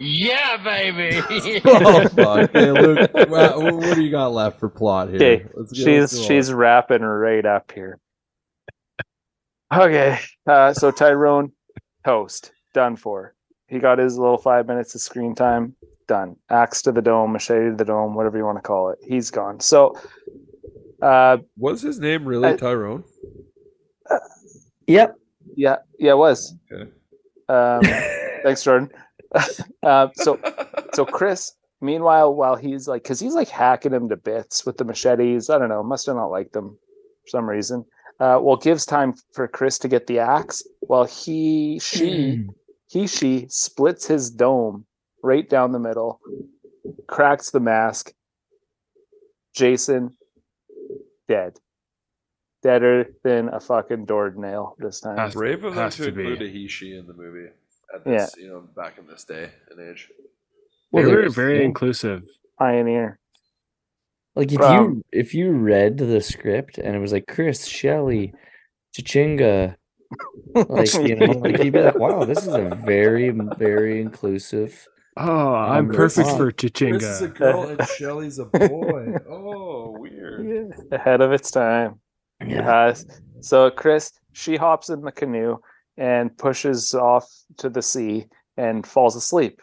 Yeah, baby. oh fuck! Hey, Luke, wha- wha- what do you got left for plot here? Okay, Let's get- she's go she's wrapping right up here. Okay, uh, so Tyrone, toast, done for. He got his little five minutes of screen time, done. Axe to the dome, machete to the dome, whatever you want to call it. He's gone. So, uh, Was his name really I- Tyrone? Yep. yeah, yeah, it was. Okay. Um, thanks, Jordan. uh, so, so Chris, meanwhile, while he's like, because he's like hacking him to bits with the machetes. I don't know, must have not liked them for some reason. Uh, well, gives time for Chris to get the axe. While he, she, he, she splits his dome right down the middle, cracks the mask. Jason, dead. Deader than a fucking door nail this time. Has- Brave of them Has to, to be. include a he she in the movie at Yeah. you know, back in this day and age. They Well, were there's- very yeah. inclusive. Pioneer. Like if Um, you if you read the script and it was like Chris Shelley, Chichinga, like you know, like you'd be like, wow, this is a very very inclusive. Oh, I'm perfect wow. for Chris is a girl and Shelly's a boy. Oh, weird. ahead of its time. Yeah. Uh, so Chris, she hops in the canoe and pushes off to the sea and falls asleep.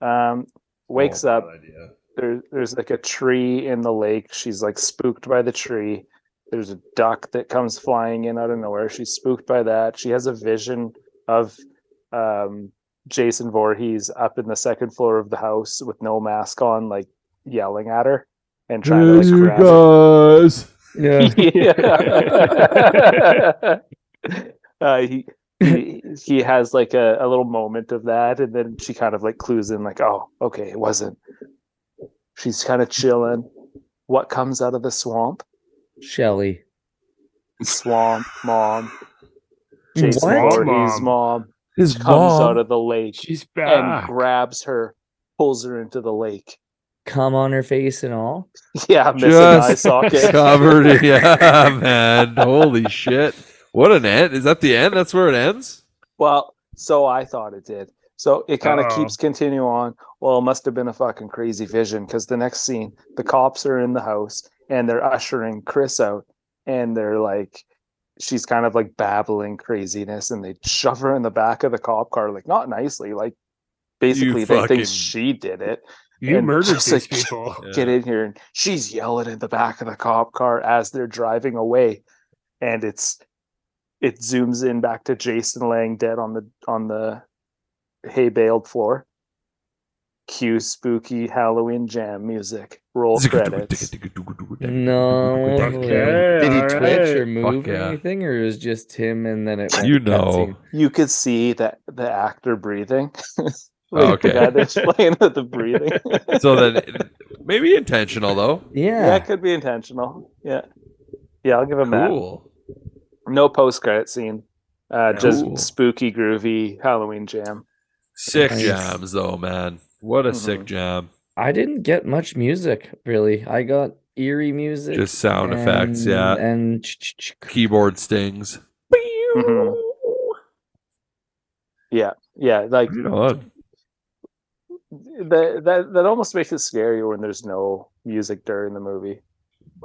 Um, wakes Oh, up. idea. There, there's like a tree in the lake. She's like spooked by the tree. There's a duck that comes flying in out of nowhere. She's spooked by that. She has a vision of um, Jason Voorhees up in the second floor of the house with no mask on, like yelling at her and trying to like grab her. guys. Yeah. Yeah. uh, he, he he has like a, a little moment of that, and then she kind of like clues in, like, oh, okay, it wasn't. She's kind of chilling. What comes out of the swamp? Shelly. Swamp mom. Jason What? Voorhees' mom His comes out of the lake She's and grabs her, pulls her into the lake. Come on her face and all. Yeah, missing eye just socket. covered it. Yeah, man. Holy shit. What an end. Is that the end? That's where it ends? Well, so I thought it did. So it kind of keeps continuing on. Well, it must have been a fucking crazy vision because the next scene, the cops are in the house and they're ushering Chris out, and they're like, she's kind of like babbling craziness, and they shove her in the back of the cop car, like not nicely, like basically they fucking- think she did it. You and murdered these like, people. Get in here, and she's yelling in the back of the cop car as they're driving away, and it's it zooms in back to Jason laying dead on the on the hay baled floor. Cue spooky Halloween jam music. Roll credits. No. Okay, Did he twitch or right. move Fuck or yeah. anything, or it was just him and then it You know. You could see that the actor breathing. Oh, Like, the okay. guy that's playing with the breathing. So then maybe intentional though. yeah, Yeah. could be intentional. Yeah, yeah, I'll give him that. No post credit scene. Uh, just Cool. spooky, groovy Halloween jam. Sick Nice. jams though, man. What a sick Mhm. jam. I didn't get much music really. I got eerie music. Just sound effects, yeah. And Keyboard stings. Mhm. Yeah, yeah, like You know what? that. That that almost makes it scarier when there's no music during the movie.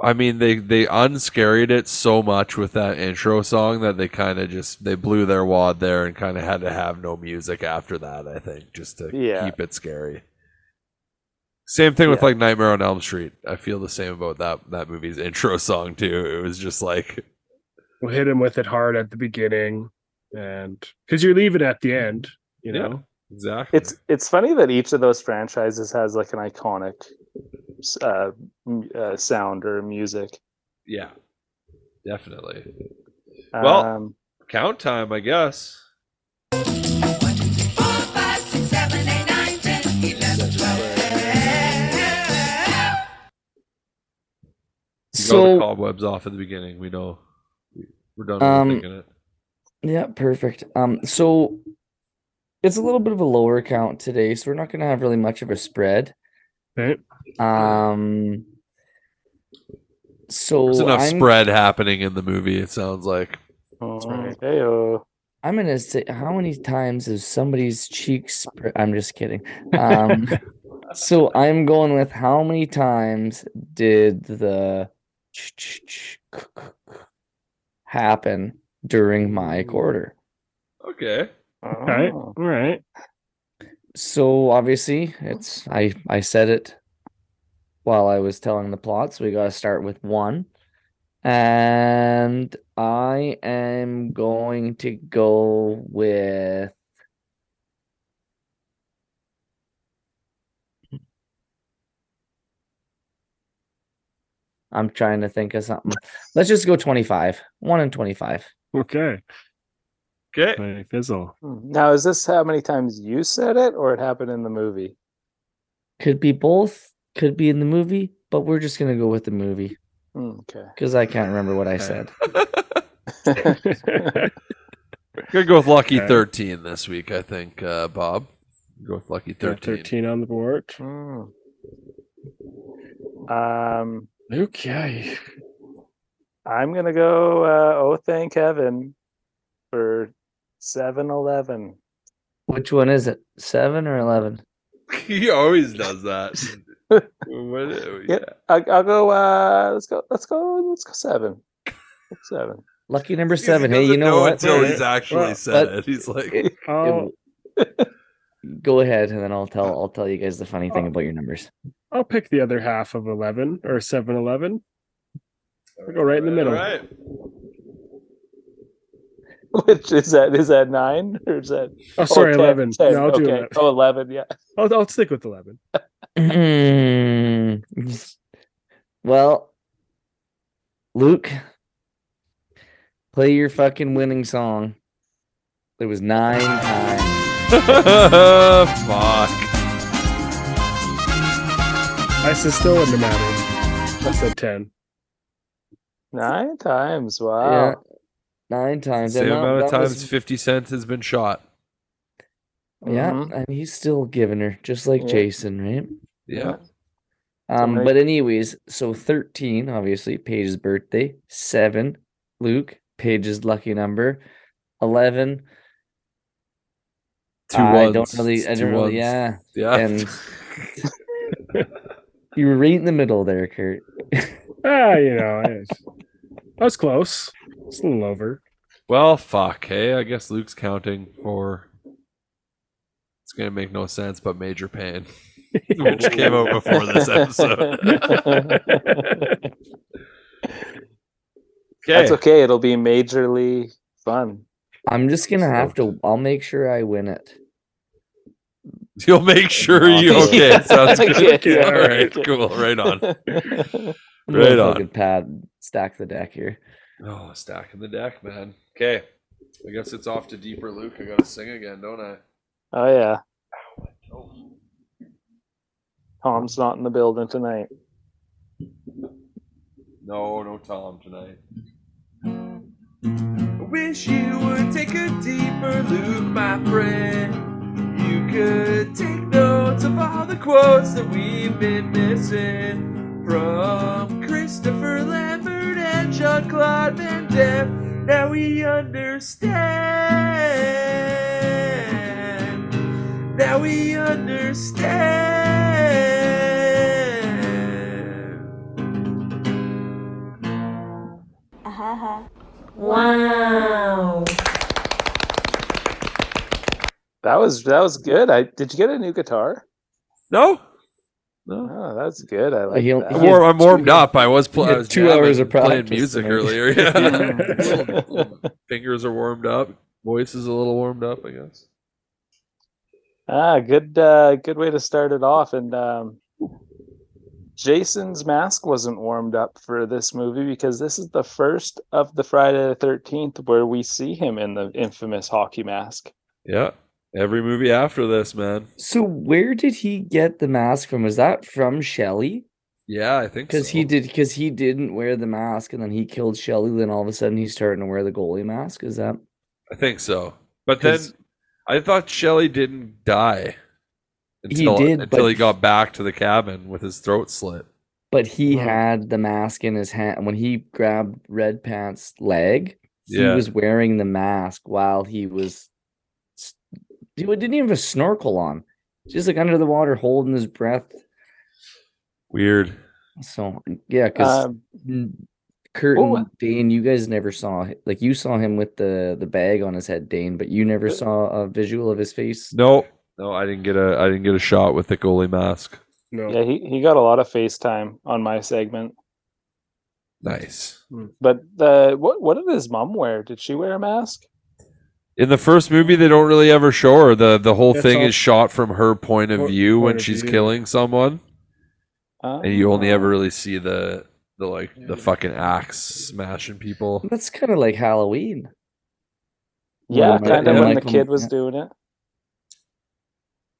I mean, they they unscarried it so much with that intro song that they kind of just they blew their wad there and kind of had to have no music after that. I think just to Yeah. keep it scary. Same thing with like Nightmare on Elm Street. I feel the same about that that movie's intro song too. It was just like We'll hit him with it hard at the beginning, and because you're leaving at the end, you Yeah. know. exactly. It's it's funny that each of those franchises has like an iconic s- uh, uh, sound or music. yeah, definitely. Well- Um, Count time, I guess. You got the So cobwebs off at the beginning. We know we're done Um, thinking it. yeah, perfect. Um, so it's a little bit of a lower count today, so we're not gonna have really much of a spread. Okay. Um, so There's enough I'm, spread happening in the movie. It sounds like. right. heyo. I'm gonna say how many times has somebody's cheeks? Spread? I'm just kidding. Um, so I'm going with how many times did the happen during my quarter? Okay. Okay. Oh. All right. So obviously it's I I said it while I was telling the plot, so we gotta start with one. And I am going to go with I'm trying to think of something. Let's just go 25. 1 and 25. Okay. Okay. Hey, Fizzle. Now, is this how many times you said it, or it happened in the movie? Could be both, could be in the movie, but we're just going to go with the movie Hmm, Okay. because I can't remember what I said. Gonna go with Lucky Okay. 13 this week, I think, uh, Bob. Go with Lucky Got 13. 13 on the board. Hmm. Um, Okay. I'm gonna go. Uh, oh, thank heaven for seven eleven. Which one is it? 7 or 11? he always does that. What- Yeah, I, I'll go. Uh, let's go. Let's go. Let's go seven. Seven. Lucky number He 7. Hey, you doesn't know what? Until he's actually well, said but it. He's like, it- I'll, go ahead and then I'll tell I'll tell you guys the funny thing about your numbers. I'll pick the other half of 11 or 7 11. I'll go right in the middle. All right. Which is that? Is that nine or is that? Oh, sorry, 10, 11. 10, No, I'll do okay. 11. Oh, 11, yeah. I'll, I'll stick with 11. Mm. well, Luke, play your fucking winning song. It was nine times. Fuck. I said still wouldn't have mattered. I said 10. Nine times. Yeah, Wow. Nine times. Same And that- amount of that was- times 50 Cent has been shot. Yeah, Mhm. and he's still giving her, just like Yeah. Jason, right? Yeah. Um, many- but anyways, so 13, obviously, Paige's birthday. Seven, Luke, Paige's lucky number. 11, Two I ones. don't really, I don't really, ones. yeah. Yeah. And you were right in the middle there, Kurt. Ah, you know, I I was close. It's a little over. Well, fuck. Hey, I guess Luke's counting for. It's gonna make no sense, but Major Payne, which came out before this episode. That's Okay. okay. It'll be majorly fun. I'm just gonna have to. I'll make sure I win it. You'll make sure you Yeah. okay. Sounds good. Yeah, All right, okay. cool. Right on. I'm Right gonna on. pad stack the deck here. Oh, stacking the deck, man. Okay. I guess it's off to deeper Luke. I gotta sing again, don't I? Oh, yeah. Tom's not in the building tonight. No, no Tom tonight. I wish you would take a deeper look, my friend. You could take notes of all the quotes that we've been missing from Christopher Lambert and Jean Claude Van Damme. Now we understand. Now we understand. Uh-huh. Wow. That was that was good. I did you get a new guitar? No, no. Oh, that's good. I like he'll- that. I'm, warm, I'm warmed up. I was, pl- I was two hours of playing music tonight. earlier. Yeah, fingers are warmed up. Voice is a little warmed up, I guess. Ah, good uh good way to start it off. And um Jason's mask wasn't warmed up for this movie because this is the first of the Friday the thirteenth where we see him in the infamous hockey mask. Yeah, every movie after this, man. So where did he get the mask from? Was that from Shelley? Yeah, I think Because so. he did because he didn't wear the mask and then he killed Shelley, then all of a sudden he's starting to wear the goalie mask. Is that I think so. But then I thought Shelley didn't die He until did, until but he got back to the cabin with his throat slit. but he Wow. had the mask in his hand when he grabbed Red Pants' leg, he Yeah. was wearing the mask while he was s- he didn't even have a snorkel on. Just like under the water holding his breath. Weird. So yeah, because Um, Kurt Oh. and Dane, you guys never saw like you saw him with the the bag on his head, Dane, but you never saw a visual of his face. No, no, I didn't get a I didn't get a shot with the goalie mask. No. yeah, he, he got a lot of FaceTime on my segment. Nice. But the what what did his mom wear? Did she wear a mask? In the first movie, they don't really ever show her. the The whole That's thing all- is shot from her point of Point- view when point of she's view. killing someone, and you only ever really see the the like the fucking axe smashing people. That's kind of like Halloween. Yeah, When kind of when when the Michael- kid was doing it.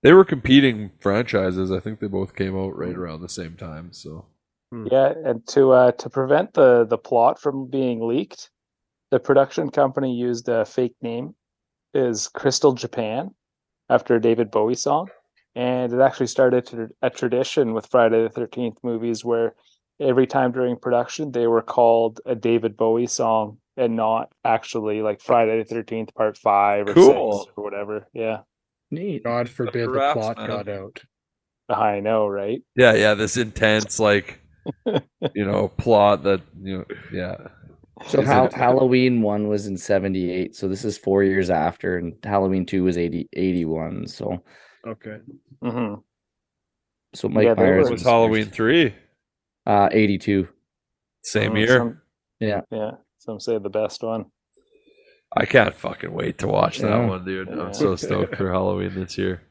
They were competing franchises. I think they both came out right around the same time. So Yeah, and to uh, to prevent the the plot from being leaked, the production company used a fake name, is Crystal Japan, after a David Bowie song, and it actually started a tradition with Friday the Thirteenth movies where every time during production they were called a David Bowie song and not actually like Friday the Thirteenth Part Five or Cool. Six or whatever. Yeah, Neat. God forbid the Perhaps, plot man. got out. I know, right? yeah, yeah, this intense like you know plot that you know yeah. So Is how, Halloween one was in seventy eight, so this is four years after, and Halloween two was 80, 81. So Okay. hmm so Mike Yeah, Myers was Halloween three? uh eighty two. Same Mm, year. some- Yeah. Yeah, some say the best one. I can't fucking wait to watch that Yeah. one, dude. I'm so stoked for Halloween this year.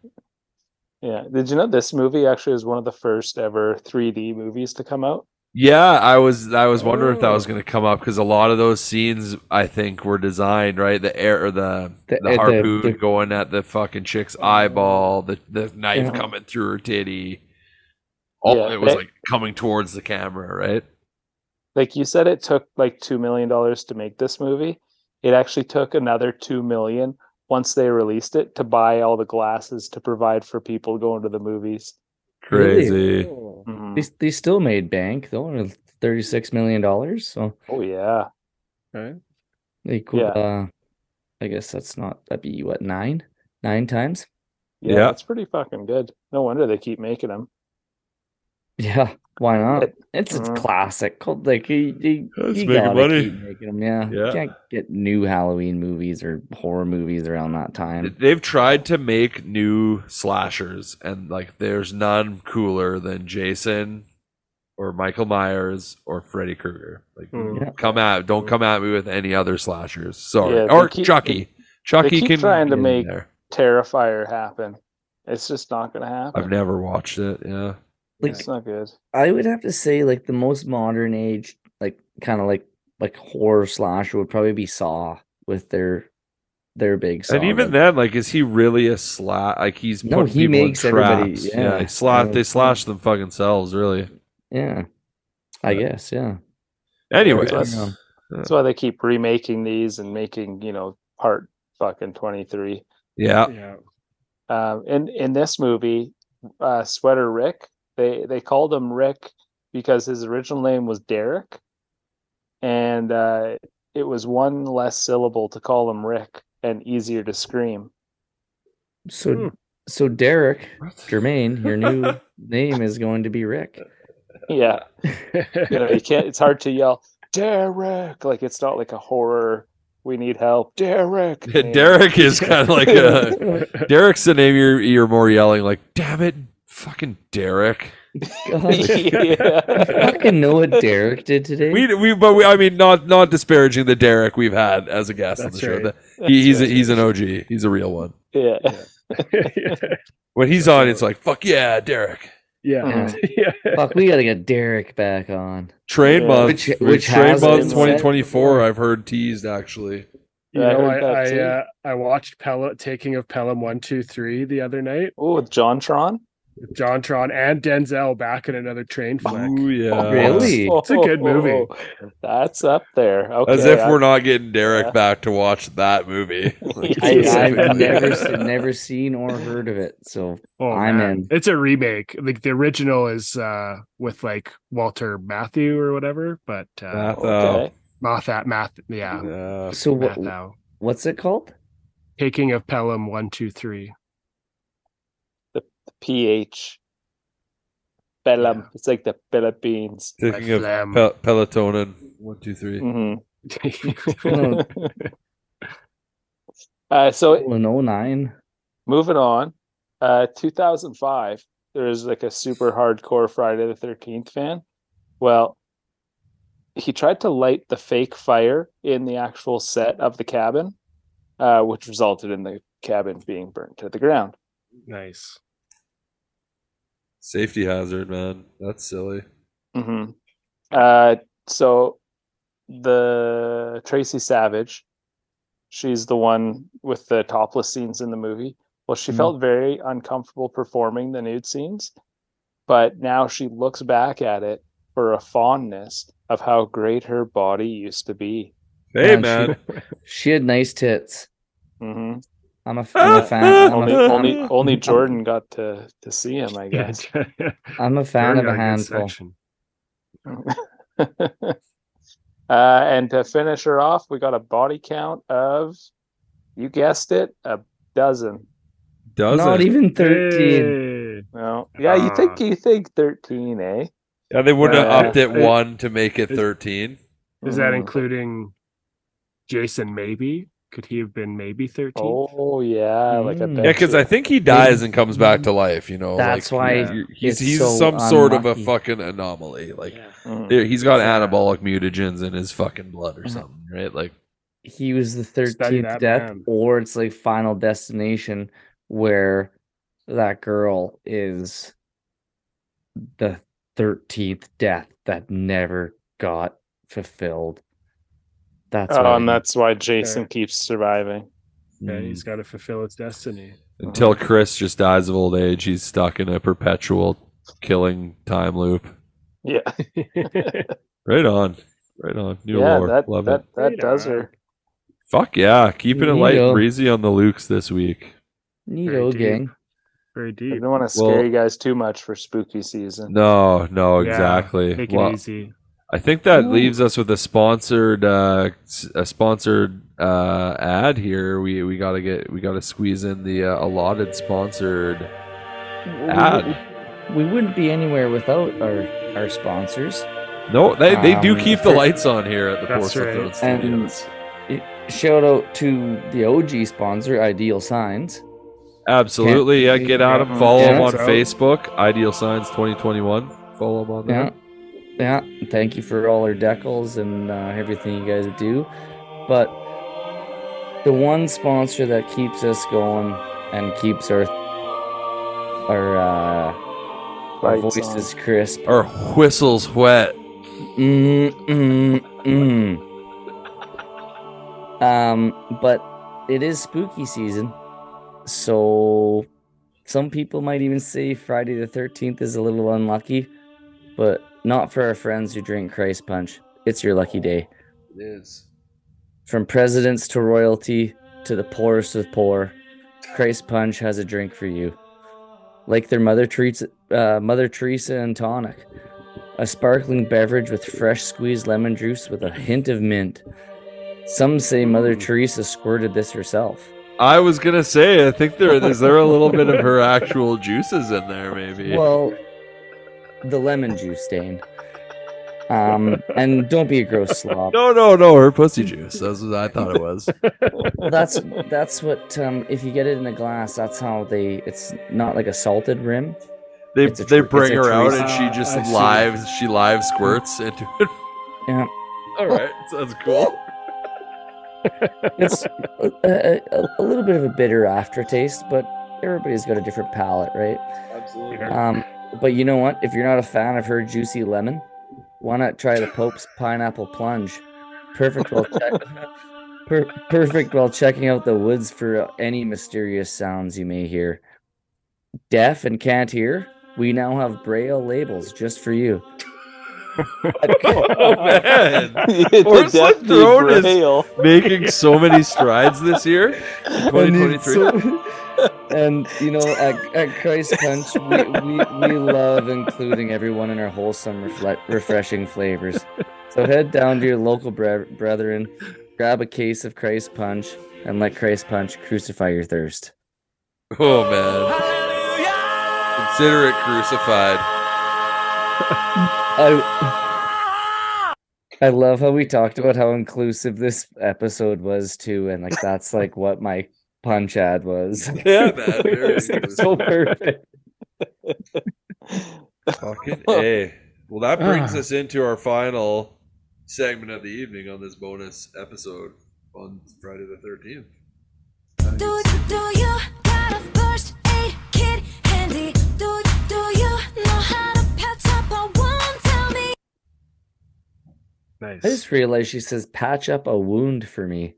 Yeah. Did you know this movie actually was one of the first ever 3D movies to come out? Yeah, I was I was wondering if that was Oh. going to come up because a lot of those scenes I think were designed right. The air or the The- the, uh, the- harpoon the- going at the fucking chick's eyeball, the the knife Yeah. coming through her titty. All Yeah, it was that- like coming towards the camera, right? Like you said, it took like two million dollars to make this movie. It actually took another two million once they released it to buy all the glasses to provide for people going to the movies. Really? Crazy. Mhm. They, they still made bank though, with thirty-six million dollars. So Oh yeah. Right. they could. Yeah. Uh, I guess that's not that'd be what nine, nine times. Yeah, Yeah. that's pretty fucking good. No wonder they keep making them. Yeah, why not? It- It's a Mhm. classic. Called like you, you, That's you making gotta money. keep making them. Yeah, Yeah. you can't get new Halloween movies or horror movies around that time. They've tried to make new slashers, and like, there's none cooler than Jason or Michael Myers or Freddy Krueger. Like, Mm. Yeah. come at, don't come at me with any other slashers. Sorry, Yeah, or keep- Chucky. Chucky keep can trying to make- there. Terrifier happen. It's just not gonna happen. I've never watched it. Yeah, Like it's not good. I would have to say, like the most modern age, like kind of like like horror slasher would probably be Saw with their their big. Saw, and even but- then, like, is he really a slash? Like, he's No, putting he people makes everybody- traps. yeah. he slash. Yeah. They slash them fucking selves, really. yeah, I Yeah. guess, yeah. Anyways, that's- Yeah. That's why they keep remaking these and making, you know, part fucking twenty three. yeah, Yeah. Um, in in this movie, uh, Sweater Rick, they they called him Rick because his original name was Derek, and uh, it was one less syllable to call him Rick and easier to scream. So Hmm. so Derek Jermaine, your new name is going to be Rick. Yeah, you know, you can't. It's hard to yell Derek like it's not like a horror. We need help, Derek. name. Derek is kind of like a Derek's the name you're you're more yelling like, damn it, fucking Derek. God, yeah. fucking know what Derek did today. We we but we, I mean not not disparaging the Derek we've had as a guest on the That's show. The- he, he's a, he's an OG. He's a real one. yeah. When he's on, it's like fuck yeah, Derek. yeah. yeah. Fuck, we gotta get Derek back on. Train Yeah. month, Which- which, which train month been twenty said twenty four. before. I've heard teased actually. You Yeah, I know, heard I I, uh, I watched Pelham taking of Pelham one two three the other night. Oh, with John Tron. With John Tron and Denzel back in another train flick. Ooh yeah, Really? It's a good movie. That's up there. Okay, As if I- we're not getting Derek Yeah. back to watch that movie. I, I've never never seen or heard of it. So Oh, I'm man. in. It's a remake. Like the original is uh with like Walter Matthau or whatever, but uh Math Okay. Math at Math yeah. Yeah. so what, what's it called? Taking of Pelham one, two, three. PH. Pelham. Yeah. It's like the Philippines. Thinking of Pel- Pelotonin. One, two, three. hmm Oh, uh, so in 09. moving on, uh, 2005. There was like a super hardcore Friday the 13th fan. Well, he tried to light the fake fire in the actual set of the cabin, uh, which resulted in the cabin being burnt to the ground. nice. Safety hazard, man. That's silly. hmm Uh, so the Tracie Savage, she's the one with the topless scenes in the movie. Well, she Mhm. felt very uncomfortable performing the nude scenes, but now she looks back at it for a fondness of how great her body used to be. Hey, Man, man. She had nice tits. hmm I'm a, f- I'm a fan. I'm Only, a, only, only Jordan got to to see him, I guess. I'm a fan of a good handful. uh, and to finish her off, we got a body count of, you guessed it, a dozen. Doesn't. Even 13. Hey. No, yeah, you think Ah. you think thirteen, eh? Yeah, they wouldn't have Uh, upped it it- one to make it is- 13. Is that Mm. including Jason maybe? Could he have been maybe 13? Oh yeah, like I Mm. Yeah, because. I think he dies and comes back to life, you know. That's like, why he- he's, he's so some sort of a fucking anomaly. Like, Mm. he's got Yeah. anabolic mutagens in his fucking blood or something, right? Like, he was the thirteenth death, man. or it's like Final Destination, where that girl is the thirteenth death that never got fulfilled. That's Oh, why and that's why Jason keeps surviving. Yeah, he's got to fulfill its destiny. Until Chris just dies of old age, he's stuck in a perpetual killing time loop. Yeah, Right on. Right on. New yeah, lore. that Love that it. that Right does on. her. Fuck yeah. Keeping it light and breezy on the Lukes this week. Neato deep. gang. Very deep. I don't want to scare Well- you guys too much for spooky season. No, no, Yeah, exactly. Make it Well, easy. I think that Ooh. leaves us with a sponsored uh s- a sponsored uh ad here. We we got to get we got to squeeze in the uh, allotted sponsored ad. We wouldn't be anywhere without our our sponsors. No, they they do Um, keep the for- lights on here at the That's Porcelain right. Throne And- Studios. Shout out to the OG sponsor, Ideal Signs. Absolutely. Yeah, Can't- get at them. Yeah. Follow them on So- Facebook. Ideal Signs 2021. Follow them on there. yeah. Yeah, thank you for all our decals and uh, everything you guys do. But the one sponsor that keeps us going and keeps our our uh, our Lights voices crisp. Our whistles wet. Mm, mm, mm. Um, but it is spooky season, so some people might even say Friday the thirteenth is a little unlucky, but not for our friends who drink Christ Punch. It's your lucky day. It is. From presidents to royalty to the poorest of poor, Christ Punch has a drink for you. Like their Mother treats uh, Mother Teresa and tonic, a sparkling beverage with fresh squeezed lemon juice with a hint of mint. Some say Mother Teresa squirted this herself. I was gonna say, I think there is there a little bit of her actual juices in there, maybe. Well, the lemon juice stain. Um, and don't be a gross slob. no, no, no, her pussy juice. That's what I thought it was. Well, that's that's what um, if you get it in a glass, that's how they. It's not like a salted rim. They It's a they bring her out and she just I see. live she live squirts into it. Yeah, All right, sounds cool. it's a, a, a- a little bit of a bitter aftertaste, but everybody's got a different palate, right? Absolutely. Um, but you know what? If you're not a fan of her juicy lemon, why not try the Pope's pineapple plunge? Perfect while check, per, perfect while checking out the woods for any mysterious sounds you may hear. Deaf and can't hear? We now have braille labels just for you. Oh man, the Porcelain Death Bee Throne is- making so many strides this year, in And it's 2023. So- and you know, at, at Christ Punch, we, we, we love including everyone in our wholesome, refle- refreshing flavors. So head down to your local bre- brethren, grab a case of Christ Punch, and let Christ Punch crucify your thirst. Oh man, consider it crucified. I I love how we talked about how inclusive this episode was too, and like that's like what my punch ad was. Yeah, man, very It's, like, so perfect. Fucking a. Well, that brings ah. us into our final segment of the evening on this bonus episode on Friday the Thirteenth. Do, do you got a first aid kit handy? Do, do you know how to patch up a wound? Tell me. Nice. I just realized she says patch up a wound for me.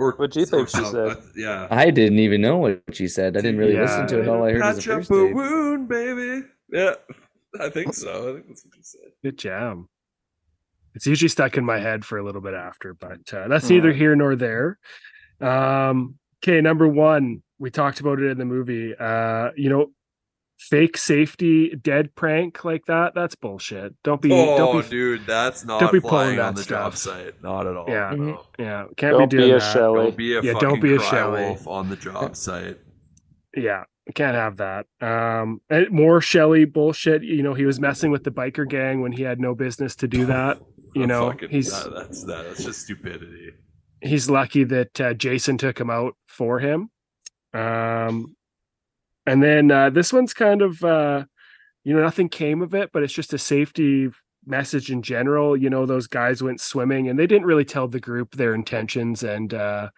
Or What do you think she said? yeah. I didn't even know what she said. I didn't really listen to it. All I heard was Patch the up first a wound, baby. Yeah, I think so. I think that's what she said. Good jam. It's usually stuck in my head for a little bit after, but uh, that's neither Mm. here nor there. Um, okay, number one, we talked about it in the movie. Uh, you know, fake safety dead prank like that. That's bullshit. Don't be. oh, don't be. dude, that's not don't be flying pulling on that the job stuff. site. Not at all. Yeah. no. Yeah, can't Don't be be doing a that. Shelly. Don't be a Yeah, don't be a cry Shelly. wolf on the job site. Yeah, can't have that. Um, and more Shelly bullshit. You know, he was messing with the biker gang when he had no business to do that. You Oh, know, fucking- he's that, that's that, that's just stupidity. he's lucky that uh, Jason took him out for him. Um, and then uh, this one's kind of uh, you know nothing came of it, but it's just a safety message in general. You know, those guys went swimming and they didn't really tell the group their intentions. And uh,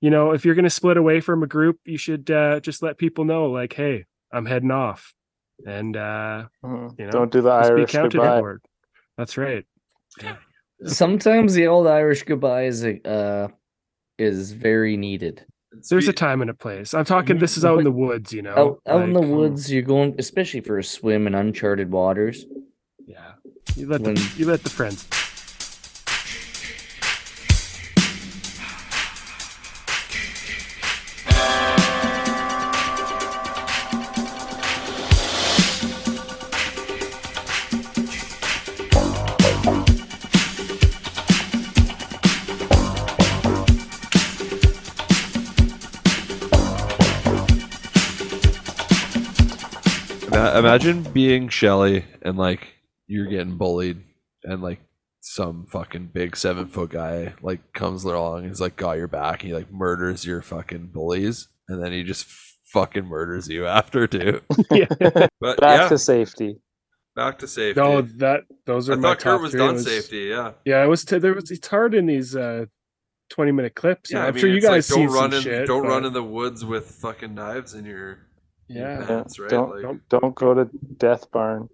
you know, if you're going to split away from a group, you should uh, just let people know, like, hey, I'm heading off, and uh, Mhm. you know, Don't do the just Irish goodbye. for it. That's right. Sometimes the old Irish goodbye is uh is very needed. There's a time and a place. I'm talking. This is out in the woods, you know. Out, out in the um, woods, you're going, especially for a swim in uncharted waters. Yeah, you let When- the, you let the friends. Imagine being Shelly and like you're getting bullied and like some fucking big seven foot guy like comes along and is like got your back and he like murders your fucking bullies and then he just fucking murders you after too. yeah. But Back yeah, to safety. back to safety. No, that those are I my thought top Kurt was three. done was- safety. Yeah. Yeah, it was. T- there was. It's hard in these uh, twenty minute clips. Yeah, know, I I'm mean, sure you it's like, guys don't run in, shit. don't run in the woods with fucking knives in your Yeah. Yeah, pants, right? don't, Like, don't don't go to Death Barn.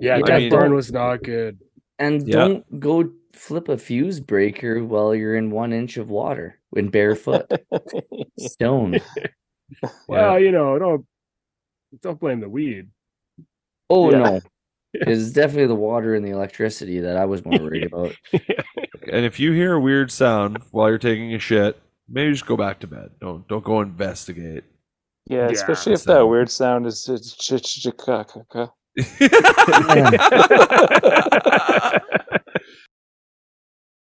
Yeah, I Death mean- Barn was not good. And Yeah. don't go flip a fuse breaker while you're in one inch of water in barefoot. Stoned. Well, you know, don't don't blame the weed. Oh Yeah. no. It's definitely the water and the electricity that I was more worried about. And if you hear a weird sound while you're taking a shit, maybe just go back to bed. Don't don't go investigate. Yeah, Yeah, especially if so- that weird sound is